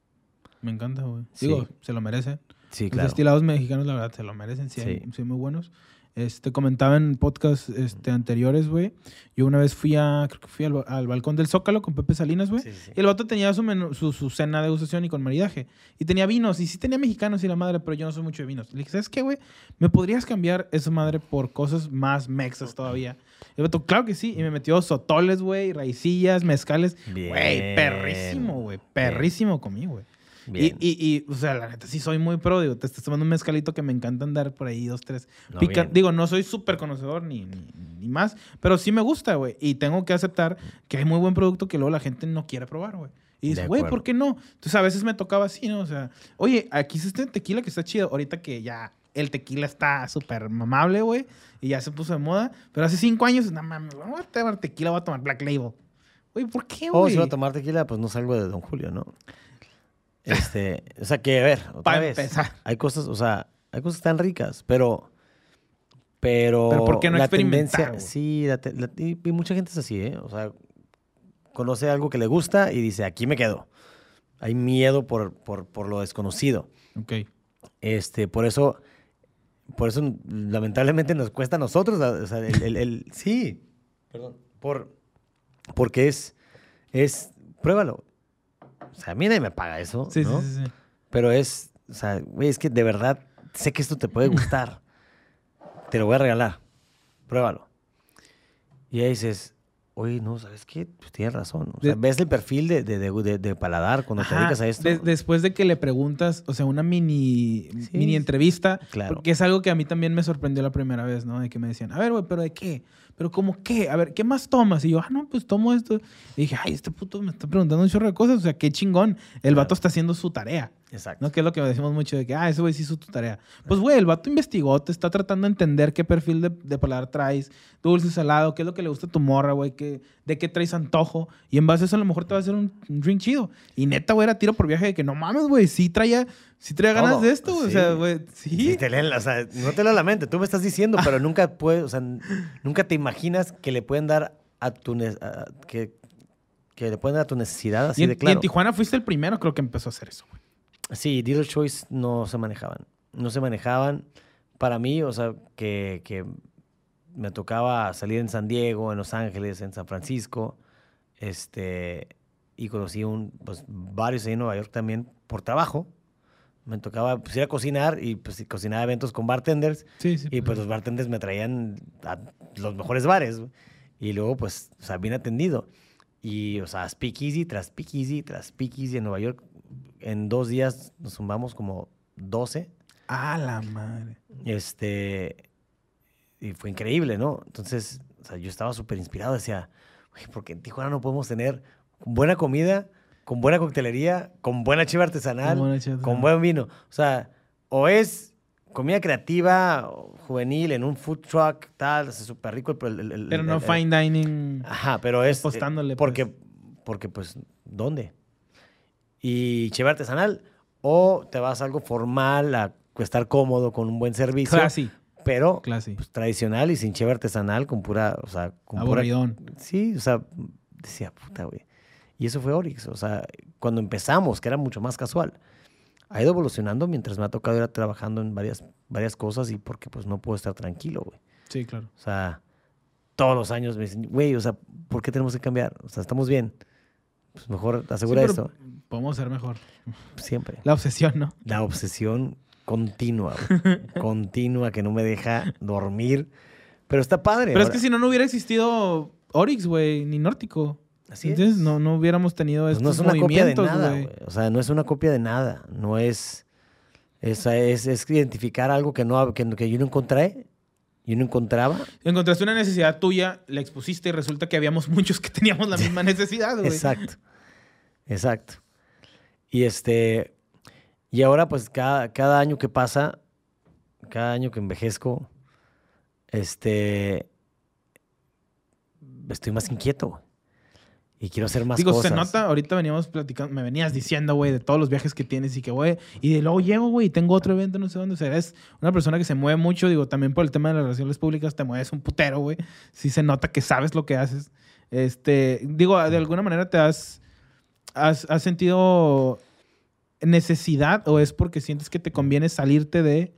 S1: Me encanta, güey.
S2: Sí.
S1: Digo, se lo merecen.
S2: Sí,
S1: Los
S2: claro.
S1: destilados mexicanos, la verdad, se lo merecen. Sí,
S2: Sí.
S1: son muy buenos. Este, comentaba en podcast este, anteriores, güey. Yo una vez fui a, creo que fui al, al balcón del Zócalo con Pepe Salinas, güey.
S2: Sí, sí, sí.
S1: Y el vato tenía su, menú- su, su cena de degustación y con maridaje. Y tenía vinos. Y sí tenía mexicanos y la madre, pero yo no soy mucho de vinos. Le dije, ¿sabes qué, güey? ¿Me podrías cambiar esa madre por cosas más mexas todavía? Y el vato, claro que sí. Y me metió sotoles, güey, raicillas, mezcales. Güey,
S2: Bien.
S1: perrísimo, güey. Perrísimo comí, güey. Y,
S2: Bien.
S1: y, y, o sea, la neta sí soy muy pro. Digo, te estás tomando un mezcalito que me encanta andar por ahí, dos, tres.
S2: No,
S1: pica-. Digo, no soy súper conocedor ni, ni, ni más, pero sí me gusta, güey. Y tengo que aceptar que hay muy buen producto que luego la gente no quiere probar, güey. Y dices, güey. ¿por qué no? Entonces a veces me tocaba así, ¿no? O sea, oye, aquí está este tequila que está chido. Ahorita que ya el tequila está súper mamable, güey, y ya se puso de moda. Pero hace cinco años, no mames, voy a tomar tequila, voy a tomar Black Label. Güey, ¿por qué,
S2: O
S1: güey?
S2: si va a tomar tequila, pues no salgo de Don Julio, ¿no? Este, o sea que, a ver, otra
S1: Pa'
S2: vez.
S1: empezar.
S2: Hay cosas, o sea, hay cosas tan ricas, pero. Pero.
S1: Pero ¿por qué no
S2: la
S1: experimentar,
S2: tendencia-
S1: güey?
S2: Sí, la te- la- y, y mucha gente es así, ¿eh? O sea, conoce algo que le gusta y dice, aquí me quedo. Hay miedo por, por, por lo desconocido.
S1: Ok.
S2: Este, por eso, por eso lamentablemente nos cuesta a nosotros, o sea, el, el- el- sí, perdón, por, porque es, es, pruébalo. O sea, a mí nadie me paga eso,
S1: Sí,
S2: ¿no?
S1: sí, sí, sí.
S2: Pero es, o sea, güey, es que de verdad sé que esto te puede <laughs> gustar. te lo voy a regalar. Pruébalo. Y ahí dices, oye, no, ¿sabes qué? Pues tienes razón. O sea,
S1: De-
S2: ves el perfil de, de, de- paladar cuando te dedicas a esto.
S1: de- después de que le preguntas, o sea, una mini,
S2: Sí,
S1: mini entrevista,
S2: claro.
S1: porque es algo que a mí también me sorprendió la primera vez, ¿no? De que me decían, a ver, güey, ¿pero de qué? ¿Pero cómo qué? A ver, ¿qué más tomas? Y yo, ah, no, pues tomo esto. Y dije, ay, este puto me está preguntando un chorro de cosas, o sea, qué chingón. El vato está haciendo su tarea.
S2: Exacto.
S1: ¿No? Que es lo que decimos mucho de que, ah, ese güey sí hizo tu tarea. Pues, güey, el vato investigó, te está tratando de entender qué perfil de, de paladar traes, dulce, salado, qué es lo que le gusta a tu morra, güey, qué- de qué traes antojo. Y en base a eso, a lo mejor te va a hacer un, un drink chido. Y neta, güey, era tiro por viaje de que no mames, güey, sí traía, sí traía ganas de esto. O sea, güey, sí.
S2: Sí, te leen la- o sea, no te leen la mente, tú me estás diciendo, pero <laughs> nunca puedes, o sea, nunca te imaginas que le pueden dar a tu a- que, que le pueden dar a tu necesidad así
S1: y, en,
S2: de
S1: y
S2: claro.
S1: en Tijuana fuiste el primero, creo que empezó a hacer eso, güey.
S2: Sí, Dealer Choice no se manejaban. No se manejaban. Para mí, o sea, que, que me tocaba salir en San Diego, en Los Ángeles, en San Francisco, este, y conocí un, pues, varios ahí en Nueva York también por trabajo. Me tocaba pues, ir a cocinar y pues cocinaba eventos con bartenders.
S1: Sí, sí.
S2: Y pues los bartenders me traían a los mejores bares. Y luego, pues, o sea, bien atendido. Y, o sea, speakeasy tras speakeasy tras speakeasy en Nueva York. En dos días nos sumamos como 12.
S1: Ah, la madre.
S2: Este. Y fue increíble, ¿no? Entonces, o sea, yo estaba súper inspirado. Decía, porque en Tijuana no podemos tener buena comida, con buena coctelería, con buena chiva artesanal,
S1: Con chiva
S2: buen vino. O sea, o es comida creativa, juvenil, en un food truck, tal, súper rico. el- el- el-
S1: Pero no
S2: el-
S1: fine dining.
S2: Ajá, pero es.
S1: Apostándole,
S2: eh, Porque, porque, pues, ¿dónde? Y chiva artesanal, o te vas a algo formal, a estar cómodo con un buen servicio.
S1: Classy.
S2: Pero
S1: Classy.
S2: pues, tradicional y sin cheve artesanal, con pura, o sea, con pura-
S1: Aburridón.
S2: Sí, o sea, decía, puta, güey. Y eso fue Orix. O sea, cuando empezamos, que era mucho más casual, ha ido evolucionando mientras me ha tocado ir trabajando en varias, varias cosas y porque pues no puedo estar tranquilo, güey.
S1: Sí, claro.
S2: O sea, todos los años me dicen, güey, o sea, ¿por qué tenemos que cambiar? O sea, estamos bien. Pues mejor asegura
S1: Sí,
S2: esto.
S1: Podemos ser mejor.
S2: Siempre.
S1: La obsesión, ¿no?
S2: La obsesión continua, güey. <laughs> continua, que no me deja dormir. Pero está padre.
S1: Pero es
S2: ahora.
S1: que si no, no hubiera existido Oryx, güey, ni Nórtico.
S2: Así es.
S1: Entonces, no, no hubiéramos tenido
S2: Pues
S1: estos
S2: no es una copia de
S1: movimientos,
S2: nada,
S1: güey.
S2: güey. O sea, no es una copia de nada. No es. Es, es, es identificar algo que, no, que, que yo no encontré. Yo no encontraba.
S1: Encontraste una necesidad tuya, la expusiste y resulta que habíamos <laughs> muchos que teníamos la misma <laughs> necesidad, güey.
S2: Exacto. Exacto. Y este. Y ahora, pues, cada, cada año que pasa, cada año que envejezco, este. Estoy más inquieto. Y quiero hacer más
S1: Digo,
S2: cosas.
S1: se nota, ahorita veníamos platicando, me venías diciendo, güey, de todos los viajes que tienes y que, güey, y de luego llego, güey, y tengo otro evento, no sé dónde. O sea, eres una persona que se mueve mucho, digo, también por el tema de las relaciones públicas, te mueves un putero, güey. Sí se nota que sabes lo que haces. Este, digo, de alguna manera te has, has, has sentido necesidad o es porque sientes que te conviene salirte de,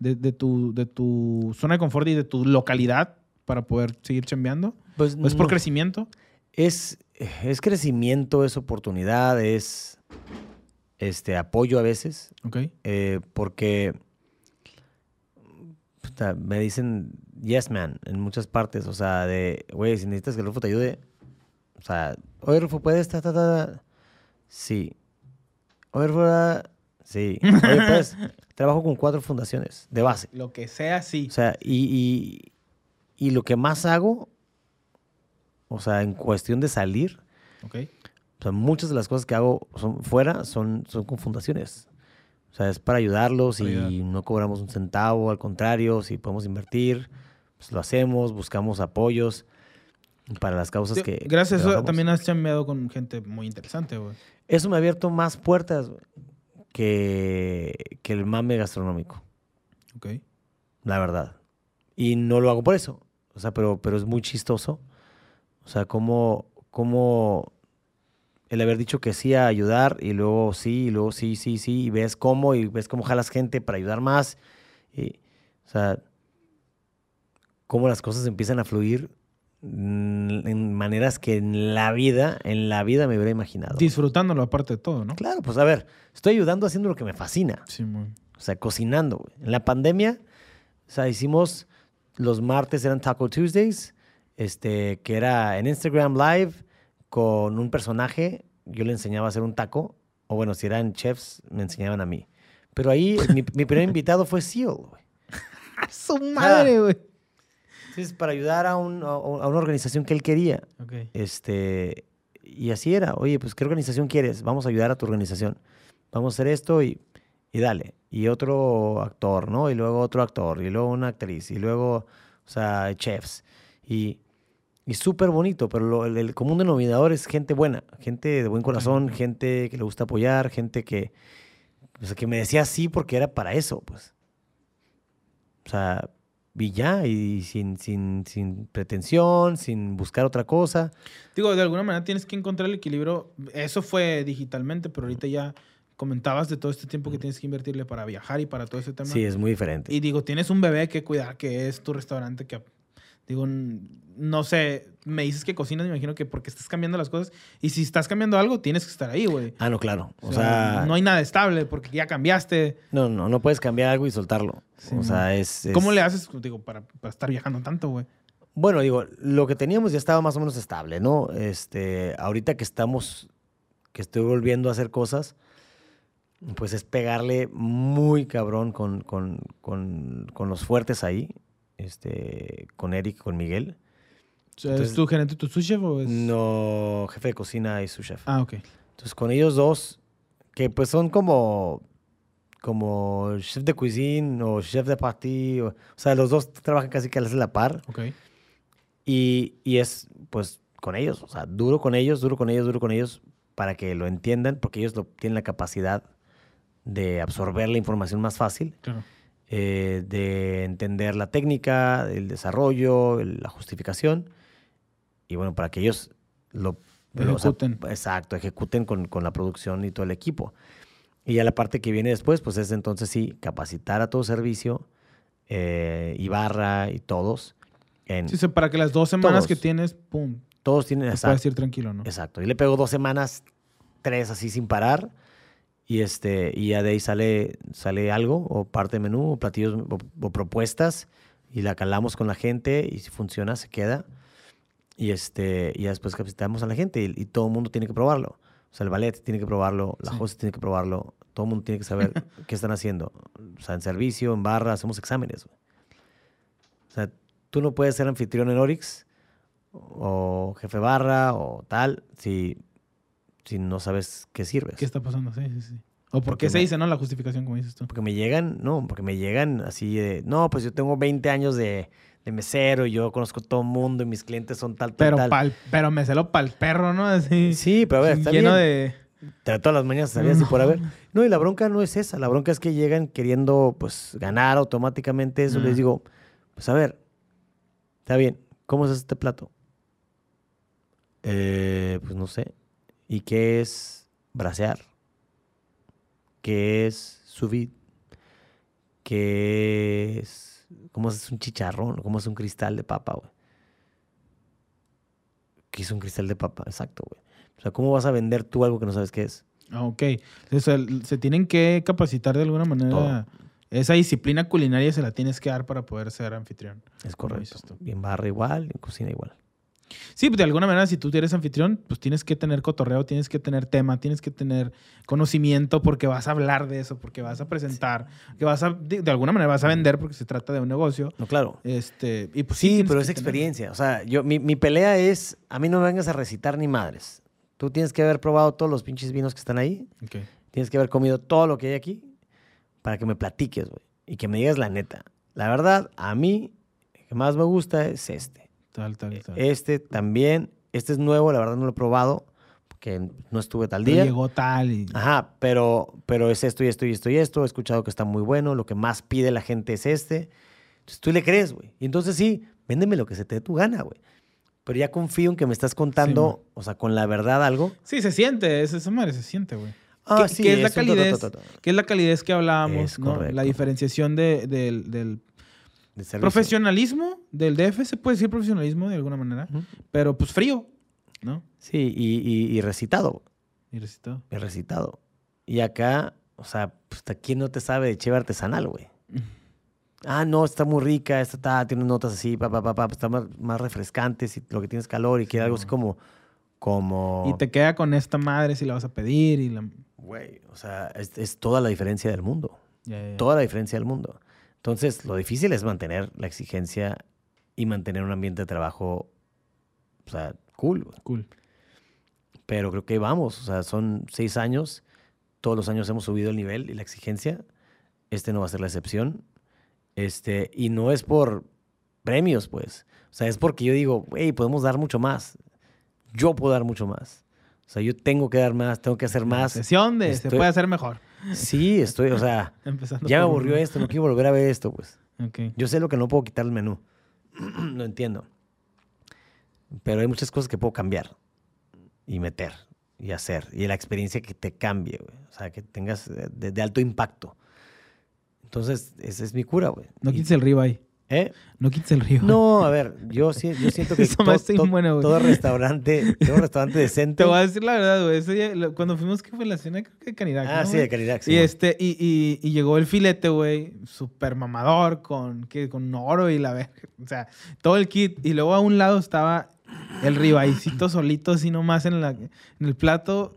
S1: de, de tu, de tu zona de confort y de tu localidad para poder seguir chambeando?
S2: Pues,
S1: ¿O es por
S2: no.
S1: crecimiento?
S2: Es, es crecimiento, es oportunidad, es este apoyo a veces.
S1: Ok.
S2: eh, porque puta, me dicen yes man en muchas partes. O sea, de, güey, si necesitas que Rufo te ayude. O sea, oye, Rufo, ¿puedes? Ta, ta, ta? Sí. Oye, Rufo, sí. Oye, pues, <laughs> trabajo con cuatro fundaciones de base.
S1: Lo que sea, sí.
S2: O sea, y, y, y lo que más hago, o sea, en cuestión de salir,
S1: Ok.
S2: o sea, muchas de las cosas que hago son fuera son, son con fundaciones. O sea, es para ayudarlos y
S1: ayudar.
S2: no cobramos un centavo, al contrario, si podemos invertir, pues lo hacemos, buscamos apoyos para las causas que...
S1: Gracias
S2: trabajamos.
S1: también has chambeado con gente muy interesante, güey.
S2: Eso me ha abierto más puertas que, que el mame gastronómico,
S1: Ok.
S2: la verdad. Y no lo hago por eso. O sea, pero, pero es muy chistoso. O sea, como, como el haber dicho que sí a ayudar y luego sí, y luego sí, sí, sí, y ves cómo, y ves cómo jalas gente para ayudar más. Y, o sea, cómo las cosas empiezan a fluir en maneras que en la vida, en la vida me hubiera imaginado.
S1: Disfrutándolo aparte de todo, ¿no?
S2: Claro, pues a ver, estoy ayudando haciendo lo que me fascina.
S1: Sí, muy.
S2: O sea, cocinando, güey. En la pandemia, o sea, hicimos los martes eran Taco Tuesdays, este, que era en Instagram Live con un personaje. Yo le enseñaba a hacer un taco, o bueno, si eran chefs, me enseñaban a mí. Pero ahí mi, <laughs> mi primer invitado fue Seal, güey.
S1: ¡A su madre, güey!
S2: Entonces, para ayudar a, un- a- una organización que él quería. Este, y así era. Oye, pues, ¿qué organización quieres? Vamos a ayudar a tu organización. Vamos a hacer esto y, y dale. Y otro actor, ¿no? Y luego otro actor. Y luego una actriz. Y luego, o sea, chefs. Y, y súper bonito. Pero lo- el, el común denominador es gente buena. Gente de buen corazón. Gente que le gusta apoyar. Gente que, o sea, que me decía sí porque era para eso, pues. O sea, y ya. Y sin, sin, sin pretensión, sin buscar otra cosa.
S1: Digo, de alguna manera tienes que encontrar el equilibrio. Eso fue digitalmente, pero ahorita ya comentabas de todo este tiempo que tienes que invertirle para viajar y para todo ese tema.
S2: Sí, es muy diferente.
S1: Y digo, tienes un bebé que cuidar, que es tu restaurante, que digo, no sé, me dices que cocinas, me imagino que porque estás cambiando las cosas. Y si estás cambiando algo, tienes que estar ahí, güey.
S2: Ah, no, claro. O,
S1: O
S2: sea,
S1: sea, no hay nada estable porque ya cambiaste.
S2: no, no, no puedes cambiar algo y soltarlo.
S1: Sí,
S2: o sea, es, es-
S1: ¿Cómo le haces, digo, para, para estar viajando tanto, güey?
S2: Bueno, digo, lo que teníamos ya estaba más o menos estable, ¿no? Este, ahorita que estamos, que estoy volviendo a hacer cosas, pues es pegarle muy cabrón con, con, con, con los fuertes ahí, este, con Eric, con Miguel. Entonces-
S1: ¿Es tu gerente, tu sous chef o es...?
S2: No, jefe de cocina y su chef.
S1: Ah, ok.
S2: Entonces, con ellos dos, que pues son como, como chef de cuisine o chef de party, o, o sea, los dos trabajan casi que a la par.
S1: Ok.
S2: Y, y es, pues, con ellos, o sea, duro con ellos, duro con ellos, duro con ellos, para que lo entiendan, porque ellos lo, tienen la capacidad de absorber la información más fácil,
S1: Claro.
S2: Eh, de entender la técnica, el desarrollo, la justificación, y bueno, para que ellos lo Pero, o sea,
S1: Ejecuten.
S2: exacto, ejecuten con, con la producción y todo el equipo. Y ya la parte que viene después, pues es entonces sí, capacitar a todo servicio, eh, Ibarra y todos. En,
S1: Sí, para que las dos semanas
S2: Todos.
S1: que tienes, pum,
S2: todos tienen exacto,
S1: puedes ir tranquilo, ¿no?
S2: exacto. Y le pego dos semanas, tres así sin parar. Y, este, y ya de ahí sale, sale algo, o parte de menú, o platillos, o, o propuestas. Y la calamos con la gente y si funciona, se queda. Y, este, y ya después capacitamos a la gente y, y todo el mundo tiene que probarlo. O sea, el ballet tiene que probarlo, la
S1: Sí.
S2: host tiene que probarlo, todo el mundo tiene que saber <laughs> qué están haciendo. O sea, en servicio, en barra, hacemos exámenes. O sea, tú no puedes ser anfitrión en Orix o jefe barra o tal si, si no sabes qué sirves.
S1: ¿Qué está pasando? Sí, sí, sí. O por
S2: Porque
S1: qué se
S2: me-
S1: dice, ¿no? La justificación, como dices tú.
S2: Porque me llegan, no, porque me llegan así de, no, pues yo tengo 20 años de, de mesero y yo conozco todo el mundo y mis clientes son tal, tal,
S1: Pero,
S2: tal.
S1: pa'l- pero me celo pa'l perro, ¿no? Así.
S2: Sí, pero a ver, está
S1: lleno
S2: bien.
S1: de.
S2: De todas las mañanas salías y por haber. No, y la bronca no es esa. La bronca es que llegan queriendo, pues, ganar automáticamente eso. Les digo, pues, a ver, está bien. ¿Cómo es este plato? Eh, pues, no sé. ¿Y qué es brasear? ¿Qué es vide? ¿Qué es... ¿Cómo es un chicharrón? ¿Cómo es un cristal de papa, güey? ¿Qué es un cristal de papa? Exacto, güey. O sea, ¿cómo vas a vender tú algo que no sabes qué es?
S1: Ah, ok. O sea, se tienen que capacitar de alguna manera. Esa disciplina culinaria se la tienes que dar para poder ser anfitrión.
S2: Es correcto. Y en barra igual, en cocina igual.
S1: Sí, pues de alguna manera, si tú eres anfitrión, pues tienes que tener cotorreo, tienes que tener tema, tienes que tener conocimiento porque vas a hablar de eso, porque vas a presentar, que vas a, de, de alguna manera vas a vender porque se trata de un negocio.
S2: No, claro.
S1: Este, y pues
S2: Sí, pero es
S1: tener-
S2: experiencia. O sea, yo, mi, mi pelea es, a mí no me vengas a recitar ni madres. Tú tienes que haber probado todos los pinches vinos que están ahí.
S1: Ok.
S2: Tienes que haber comido todo lo que hay aquí para que me platiques, güey. Y que me digas la neta. La verdad, a mí, el que más me gusta es este.
S1: Tal, tal, tal.
S2: Este también. Este es nuevo, la verdad no lo he probado. Porque no estuve tal día.
S1: Llegó tal y...
S2: Ajá, pero, pero es esto y esto y esto y esto. He escuchado que está muy bueno. Lo que más pide la gente es este. Entonces tú le crees, güey. Y entonces sí, véndeme lo que se te dé tu gana, güey. Pero ya confío en que me estás contando, o sea, con la verdad algo.
S1: Sí, se siente, es- esa madre se siente, güey.
S2: Ah,
S1: ¿Qué-
S2: sí,
S1: qué es la
S2: es un
S1: calidez? ¿Qué es la calidez que hablábamos? La diferenciación de- del, del
S2: de
S1: profesionalismo del DF, se puede decir profesionalismo de alguna manera, pero pues frío, ¿no?
S2: Sí, y, y- y recitado.
S1: Y recitado.
S2: Y recitado. Y acá, o sea, pues, ¿quién no te sabe de cheve artesanal, güey? <laughs> Ah, no, está muy rica, esta está, tiene notas así, pa, pa, pa, pa, está más, más refrescante, si lo que tienes calor y quiere algo así como, como...
S1: Y te queda con esta madre si la vas a pedir y la...
S2: Güey, o sea, es, es toda la diferencia del mundo.
S1: Ya, ya.
S2: Toda la diferencia del mundo. Entonces, lo difícil es mantener la exigencia y mantener un ambiente de trabajo, o sea, cool.
S1: Cool.
S2: Pero creo que vamos. O sea, son seis años. Todos los años hemos subido el nivel y la exigencia. Este no va a ser la excepción. Este, y no es por premios, pues. O sea, es porque yo digo, hey, podemos dar mucho más. Yo puedo dar mucho más. O sea, yo tengo que dar más, tengo que hacer más.
S1: Sesión de se puede hacer mejor.
S2: Sí, estoy, o sea, <laughs>
S1: Empezando
S2: ya me aburrió esto, no quiero volver a ver esto, pues.
S1: Ok.
S2: Yo sé lo que no puedo quitar el menú. <clears throat> lo entiendo. Pero hay muchas cosas que puedo cambiar y meter y hacer. Y la experiencia que te cambie, güey. O sea, que tengas de, de alto impacto. Entonces, esa es mi cura, güey.
S1: No quites el ribeye.
S2: ¿Eh?
S1: No quites el ribeye.
S2: No, a ver, yo, sí- yo siento que <laughs> to- to-
S1: güey.
S2: todo restaurante, todo restaurante <laughs> decente.
S1: Te voy a decir la verdad, güey. Ese día, lo- cuando fuimos, que fue la cena? Creo que de Canirac,
S2: ah,
S1: ¿no,
S2: sí, de calidad.
S1: Y, este, y, y, y llegó el filete, güey, súper mamador, con, ¿qué? con oro y la verga. O sea, todo el kit. Y luego a un lado estaba el ribaicito solito, así nomás en, la, en el plato.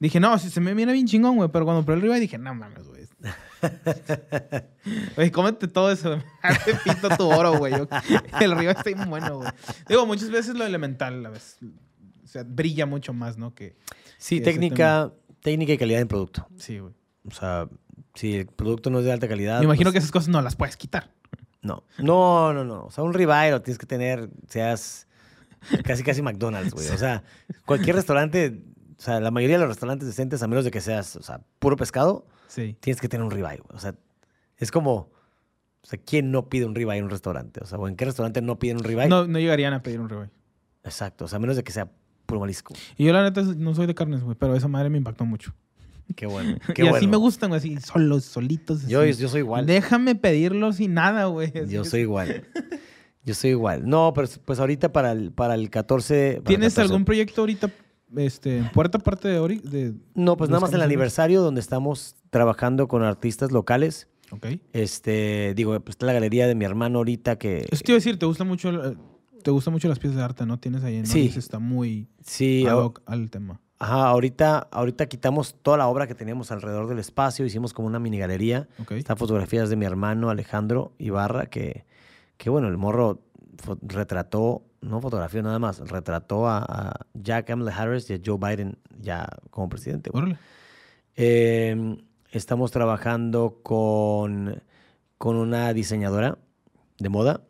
S1: Dije, no, si se me viene bien chingón, güey. Pero cuando probé el ribeye dije, no mames, güey. <laughs> Oye, cómete todo eso. <laughs> Hazte pito tu oro, güey. <laughs> El ribeye está bien bueno, güey. Digo, muchas veces lo elemental, la vez. O sea, brilla mucho más, ¿no? Que,
S2: Sí, técnica, técnica y calidad en producto.
S1: sí, güey.
S2: O sea, si el producto no es de alta calidad.
S1: Me imagino
S2: pues,
S1: que esas cosas no las puedes quitar.
S2: No, no, no, no. O sea, un ribeye lo tienes que tener, seas casi, casi McDonald's, güey. O sea, cualquier restaurante, o sea, la mayoría de los restaurantes decentes, a menos de que seas, o sea, puro pescado,
S1: Sí.
S2: tienes que tener un ribeye, güey. O sea, es como, o sea, ¿quién no pide un ribeye en un restaurante? O sea, ¿o en qué restaurante no piden un ribeye?
S1: No, no llegarían a pedir un ribeye.
S2: Exacto, o sea, a menos de que sea puro marisco.
S1: Y yo la neta no soy de carnes, güey, pero esa madre me impactó mucho.
S2: Qué bueno. <laughs> Qué
S1: y
S2: bueno.
S1: así me gustan, güey, así solos, solitos.
S2: Yo,
S1: así.
S2: yo soy igual.
S1: Déjame pedirlo sin nada, güey.
S2: Yo soy igual. Yo soy igual. No, pero pues ahorita para el, para el 14... para el
S1: ¿Tienes
S2: 14
S1: algún proyecto ahorita este, en puerta aparte de Ori? De...
S2: No, pues nada más el aniversario donde estamos trabajando con artistas locales.
S1: Ok.
S2: Este, digo, pues está la galería de mi hermano ahorita que...
S1: Eso te iba a decir, ¿te gusta mucho, el- te gusta mucho las piezas de arte, no? Tienes ahí en
S2: Sí.
S1: Oris, está muy
S2: Sí,
S1: ad
S2: a-
S1: hoc al tema.
S2: ajá, ahorita, ahorita quitamos toda la obra que teníamos alrededor del espacio, hicimos como una mini galería.
S1: Ok.
S2: Están fotografías de mi hermano Alejandro Ibarra, que, que bueno, el morro retrató, no fotografió nada más, retrató a, a Jack Kamala Harris y a Joe Biden ya como presidente.
S1: Órale.
S2: Eh, estamos trabajando con, con una diseñadora de moda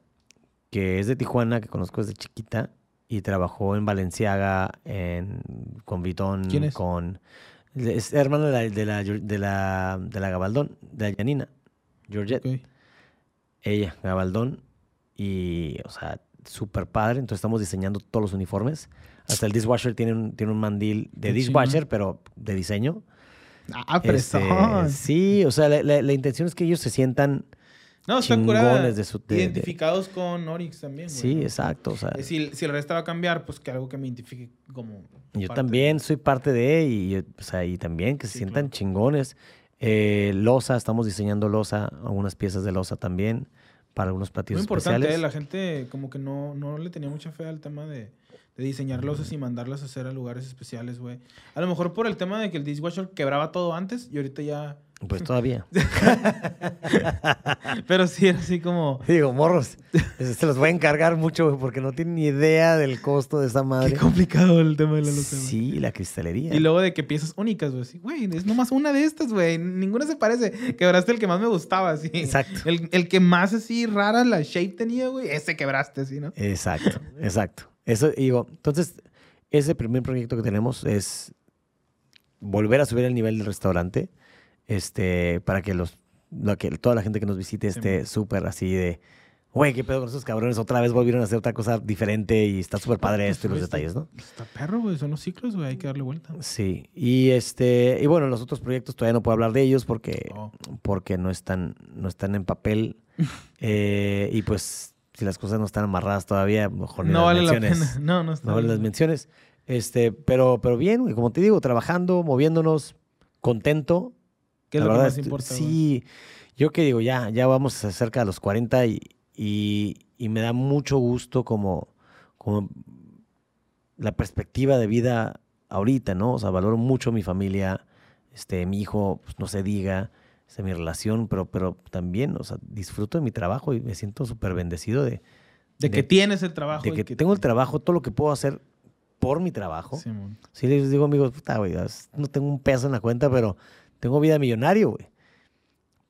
S2: que es de Tijuana, que conozco desde chiquita, y trabajó en Valenciaga, en, con Vitón,
S1: ¿Quién es?
S2: con... Es hermana de la, de la, de la, de la Gabaldón, de la Janina, Georgette. Ella, Gabaldón, y, o sea, súper padre. Entonces estamos diseñando todos los uniformes. Hasta el dishwasher tiene un, tiene un mandil de dishwasher, pero de diseño.
S1: Ah,
S2: Este, sí, o sea, la, la- la intención es que ellos se sientan.
S1: No,
S2: chingones de su- de- de-
S1: Identificados con Orix también, güey,
S2: Sí, exacto. O sea,
S1: Si, si el resto va a cambiar, pues que algo que me identifique como.
S2: yo también soy parte de, y, o sea, y también que se
S1: Sí,
S2: sientan
S1: claro.
S2: chingones. Eh, losa, estamos diseñando losa, algunas piezas de losa también, para algunos
S1: Muy
S2: platillos
S1: importante,
S2: especiales.
S1: eh, la gente como que no, no le tenía mucha fe al tema de, de diseñar losas y mandarlas a hacer a lugares especiales, güey. A lo mejor por el tema de que el dishwasher quebraba todo antes y ahorita ya...
S2: Pues todavía. <laughs>
S1: Pero sí, era así como...
S2: Digo, morros, se los voy a encargar mucho, güey, porque no tienen ni idea del costo de esa madre.
S1: Qué complicado el tema de la güey.
S2: Sí, la cristalería.
S1: Y luego de que piezas únicas, güey. así, Güey, es nomás una de estas, güey. Ninguna se parece. Quebraste el que más me gustaba, así.
S2: Exacto.
S1: El, el que más así rara la shape tenía, güey. Ese quebraste, así, ¿no?
S2: Exacto, exacto. Eso digo, entonces, ese primer proyecto que tenemos es volver a subir el nivel del restaurante, este, para que los, lo que toda la gente que nos visite esté súper así de, güey, qué pedo con esos cabrones, otra vez volvieron a hacer otra cosa diferente y está súper padre
S1: Pues,
S2: esto y los
S1: está-
S2: detalles, ¿no?
S1: Está perro, güey. Son los ciclos, güey. Hay que darle vuelta.
S2: Sí, y este, y bueno, los otros proyectos todavía no puedo hablar de ellos porque,
S1: Oh.
S2: porque no están, no están en papel, <laughs> eh, y pues, si las cosas no están amarradas todavía, mejor ni
S1: No
S2: las
S1: vale la
S2: menciones.
S1: pena. <laughs> No, no está
S2: no vale las menciones. Este, pero, pero bien, güey, como te digo, trabajando, moviéndonos, contento.
S1: ¿Qué es
S2: La
S1: lo que
S2: verdad,
S1: más importa, güey?
S2: Sí, yo que digo, ya, ya vamos cerca de los 40 y, y, y me da mucho gusto como, como la perspectiva de vida ahorita, ¿no? O sea, valoro mucho mi familia, este, mi hijo, pues, no se diga, este, mi relación, pero, pero también, o sea, disfruto de mi trabajo y me siento súper bendecido de,
S1: De que tienes el trabajo.
S2: de que tengo el trabajo, todo lo que puedo hacer por mi trabajo.
S1: Sí.
S2: Sí, les digo, amigos, puta, güey, no tengo un peso en la cuenta, pero tengo vida millonario, güey.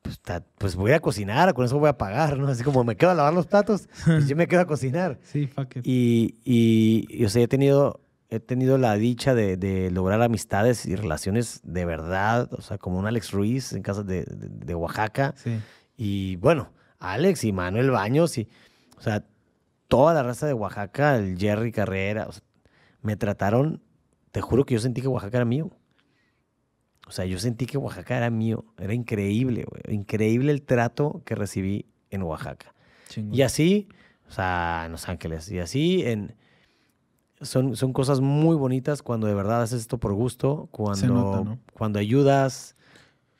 S2: Pues, pues voy a cocinar, con eso voy a pagar, ¿no? Así como me quedo a lavar los platos, pues yo me quedo a cocinar. <laughs>
S1: Sí, fuck it.
S2: Y, y, y, o sea, he tenido, he tenido la dicha de, de lograr amistades y relaciones de verdad, o sea, como un Alex Ruiz en casa de, de- de Oaxaca.
S1: Sí.
S2: Y bueno, Alex y Manuel Baños y, o sea, toda la raza de Oaxaca, el Jerry Carrera, o sea, me trataron, te juro que yo sentí que Oaxaca era mío. O sea, yo sentí que Oaxaca era mío. Era increíble, güey. Increíble el trato que recibí en Oaxaca. Y así, o sea, en Los Ángeles. Y así en... Son, son cosas muy bonitas cuando de verdad haces esto por gusto, cuando,
S1: nota, ¿no?
S2: cuando ayudas,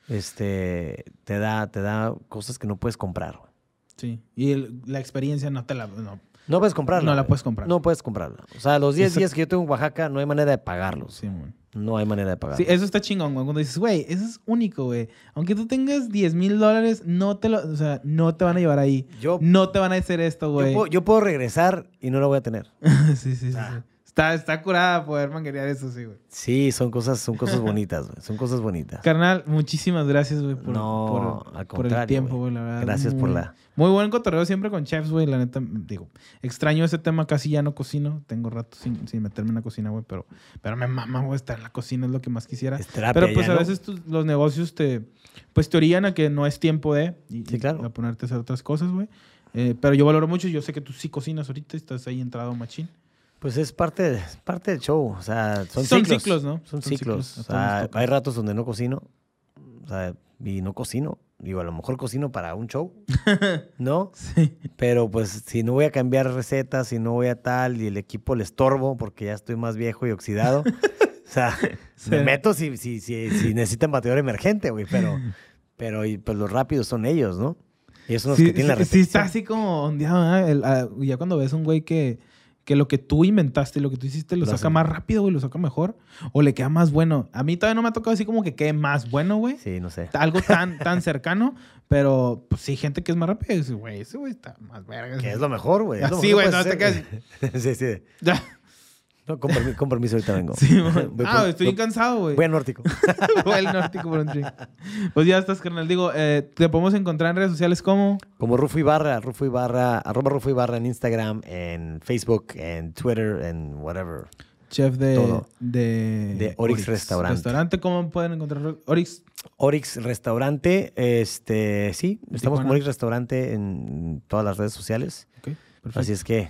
S2: este, te da, te da cosas que no puedes comprar. güey.
S1: Sí. Y el- la experiencia no te la... No.
S2: No puedes comprarla.
S1: No la
S2: güey.
S1: puedes comprar.
S2: No puedes comprarla. O sea, los 10
S1: Eso-
S2: días que yo tengo en Oaxaca no hay manera de pagarlos.
S1: Sí, mon.
S2: No hay manera de pagarlos.
S1: Sí, eso está chingón, güey. Cuando dices, güey, eso es único, güey. Aunque tú tengas 10 mil dólares, no te lo... O sea, no te van a llevar ahí.
S2: Yo,
S1: No te van a hacer esto, güey.
S2: yo puedo regresar y no lo voy a tener. <laughs>
S1: sí, sí, sí,
S2: Ah.
S1: sí. Está, está curada poder manguerear eso, sí, güey.
S2: Sí, son cosas, son cosas bonitas, güey. Son cosas bonitas.
S1: Carnal, muchísimas gracias, güey, por,
S2: No,
S1: por-
S2: al
S1: por el tiempo,
S2: güey.
S1: la verdad.
S2: Gracias por la-
S1: Muy buen cotorreo siempre con chefs, güey, la neta, digo, extraño ese tema, casi ya no cocino, tengo rato sin, sin meterme en la cocina, güey, pero, pero me mama, güey, estar en la cocina, es lo que más quisiera.
S2: Terapia
S1: Pero pues a
S2: ¿no?
S1: veces tus- los negocios te, pues te orillan a que no es tiempo de, y,
S2: Sí, claro.
S1: y a ponerte a hacer otras cosas, güey. Eh, pero yo valoro mucho, yo sé que tú sí cocinas ahorita, estás ahí entrado machín.
S2: Pues es parte, parte del show. O sea, son,
S1: Son
S2: ciclos.
S1: ciclos, ¿no?
S2: Son,
S1: Son
S2: ciclos. O sea, hay ratos donde no cocino. O sea, y no cocino. Digo, a lo mejor cocino para un show, <laughs> ¿no?
S1: Sí.
S2: Pero pues si no voy a cambiar recetas, si no voy a tal, y el equipo le estorbo porque ya estoy más viejo y oxidado. o sea, <laughs>
S1: Sí.
S2: me meto si, si, si, si necesitan bateador emergente, güey. Pero, pero y, pues los rápidos son ellos, ¿no? Ellos son los
S1: Sí,
S2: que tienen la
S1: sí, sí está
S2: repetición.
S1: así como ondeado, ah, ya cuando ves un güey que, que lo que tú inventaste, lo que tú hiciste, lo, saca más rápido, güey, lo saca mejor, o le queda más bueno. A mí todavía no me ha tocado así como que quede más bueno, güey.
S2: Sí, no sé.
S1: Algo tan, <laughs> tan cercano, pero pues sí, gente que es más rápida y dice, güey, ese güey está más verga.
S2: Que es lo mejor, güey.
S1: Sí, güey,
S2: que
S1: no te
S2: hacer. <laughs> sí, sí. No, con, permi- con permiso, ahorita vengo. <laughs>
S1: Sí, <laughs> güey.
S2: Voy
S1: ah,
S2: por-
S1: estoy
S2: voy-
S1: cansado, güey.
S2: Voy a Nórtico. <laughs>
S1: Voy al nórtico por un drink. Pues ya estás, carnal. Digo, eh, te podemos encontrar en redes sociales como...
S2: Como Rufo Ibarra, Rufo Ibarra, arroba Rufo Ibarra en Instagram, en Facebook, en Twitter, en whatever.
S1: Chef de,
S2: Todo.
S1: de,
S2: De Oryx Restaurante.
S1: Restaurante, ¿cómo pueden encontrar Oryx?
S2: Orix Restaurante, este, sí, estamos
S1: Tijuana.
S2: como Orix Restaurante en todas las redes sociales.
S1: Ok, perfecto.
S2: Así es que,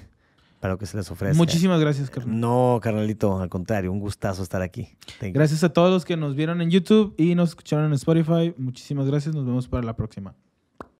S2: para lo que se les ofrece.
S1: Muchísimas gracias, carnal.
S2: No, carnalito, al contrario, un gustazo estar aquí. Thank you.
S1: Gracias a todos los que nos vieron en YouTube y nos escucharon en Spotify. Muchísimas gracias. Nos vemos para la próxima.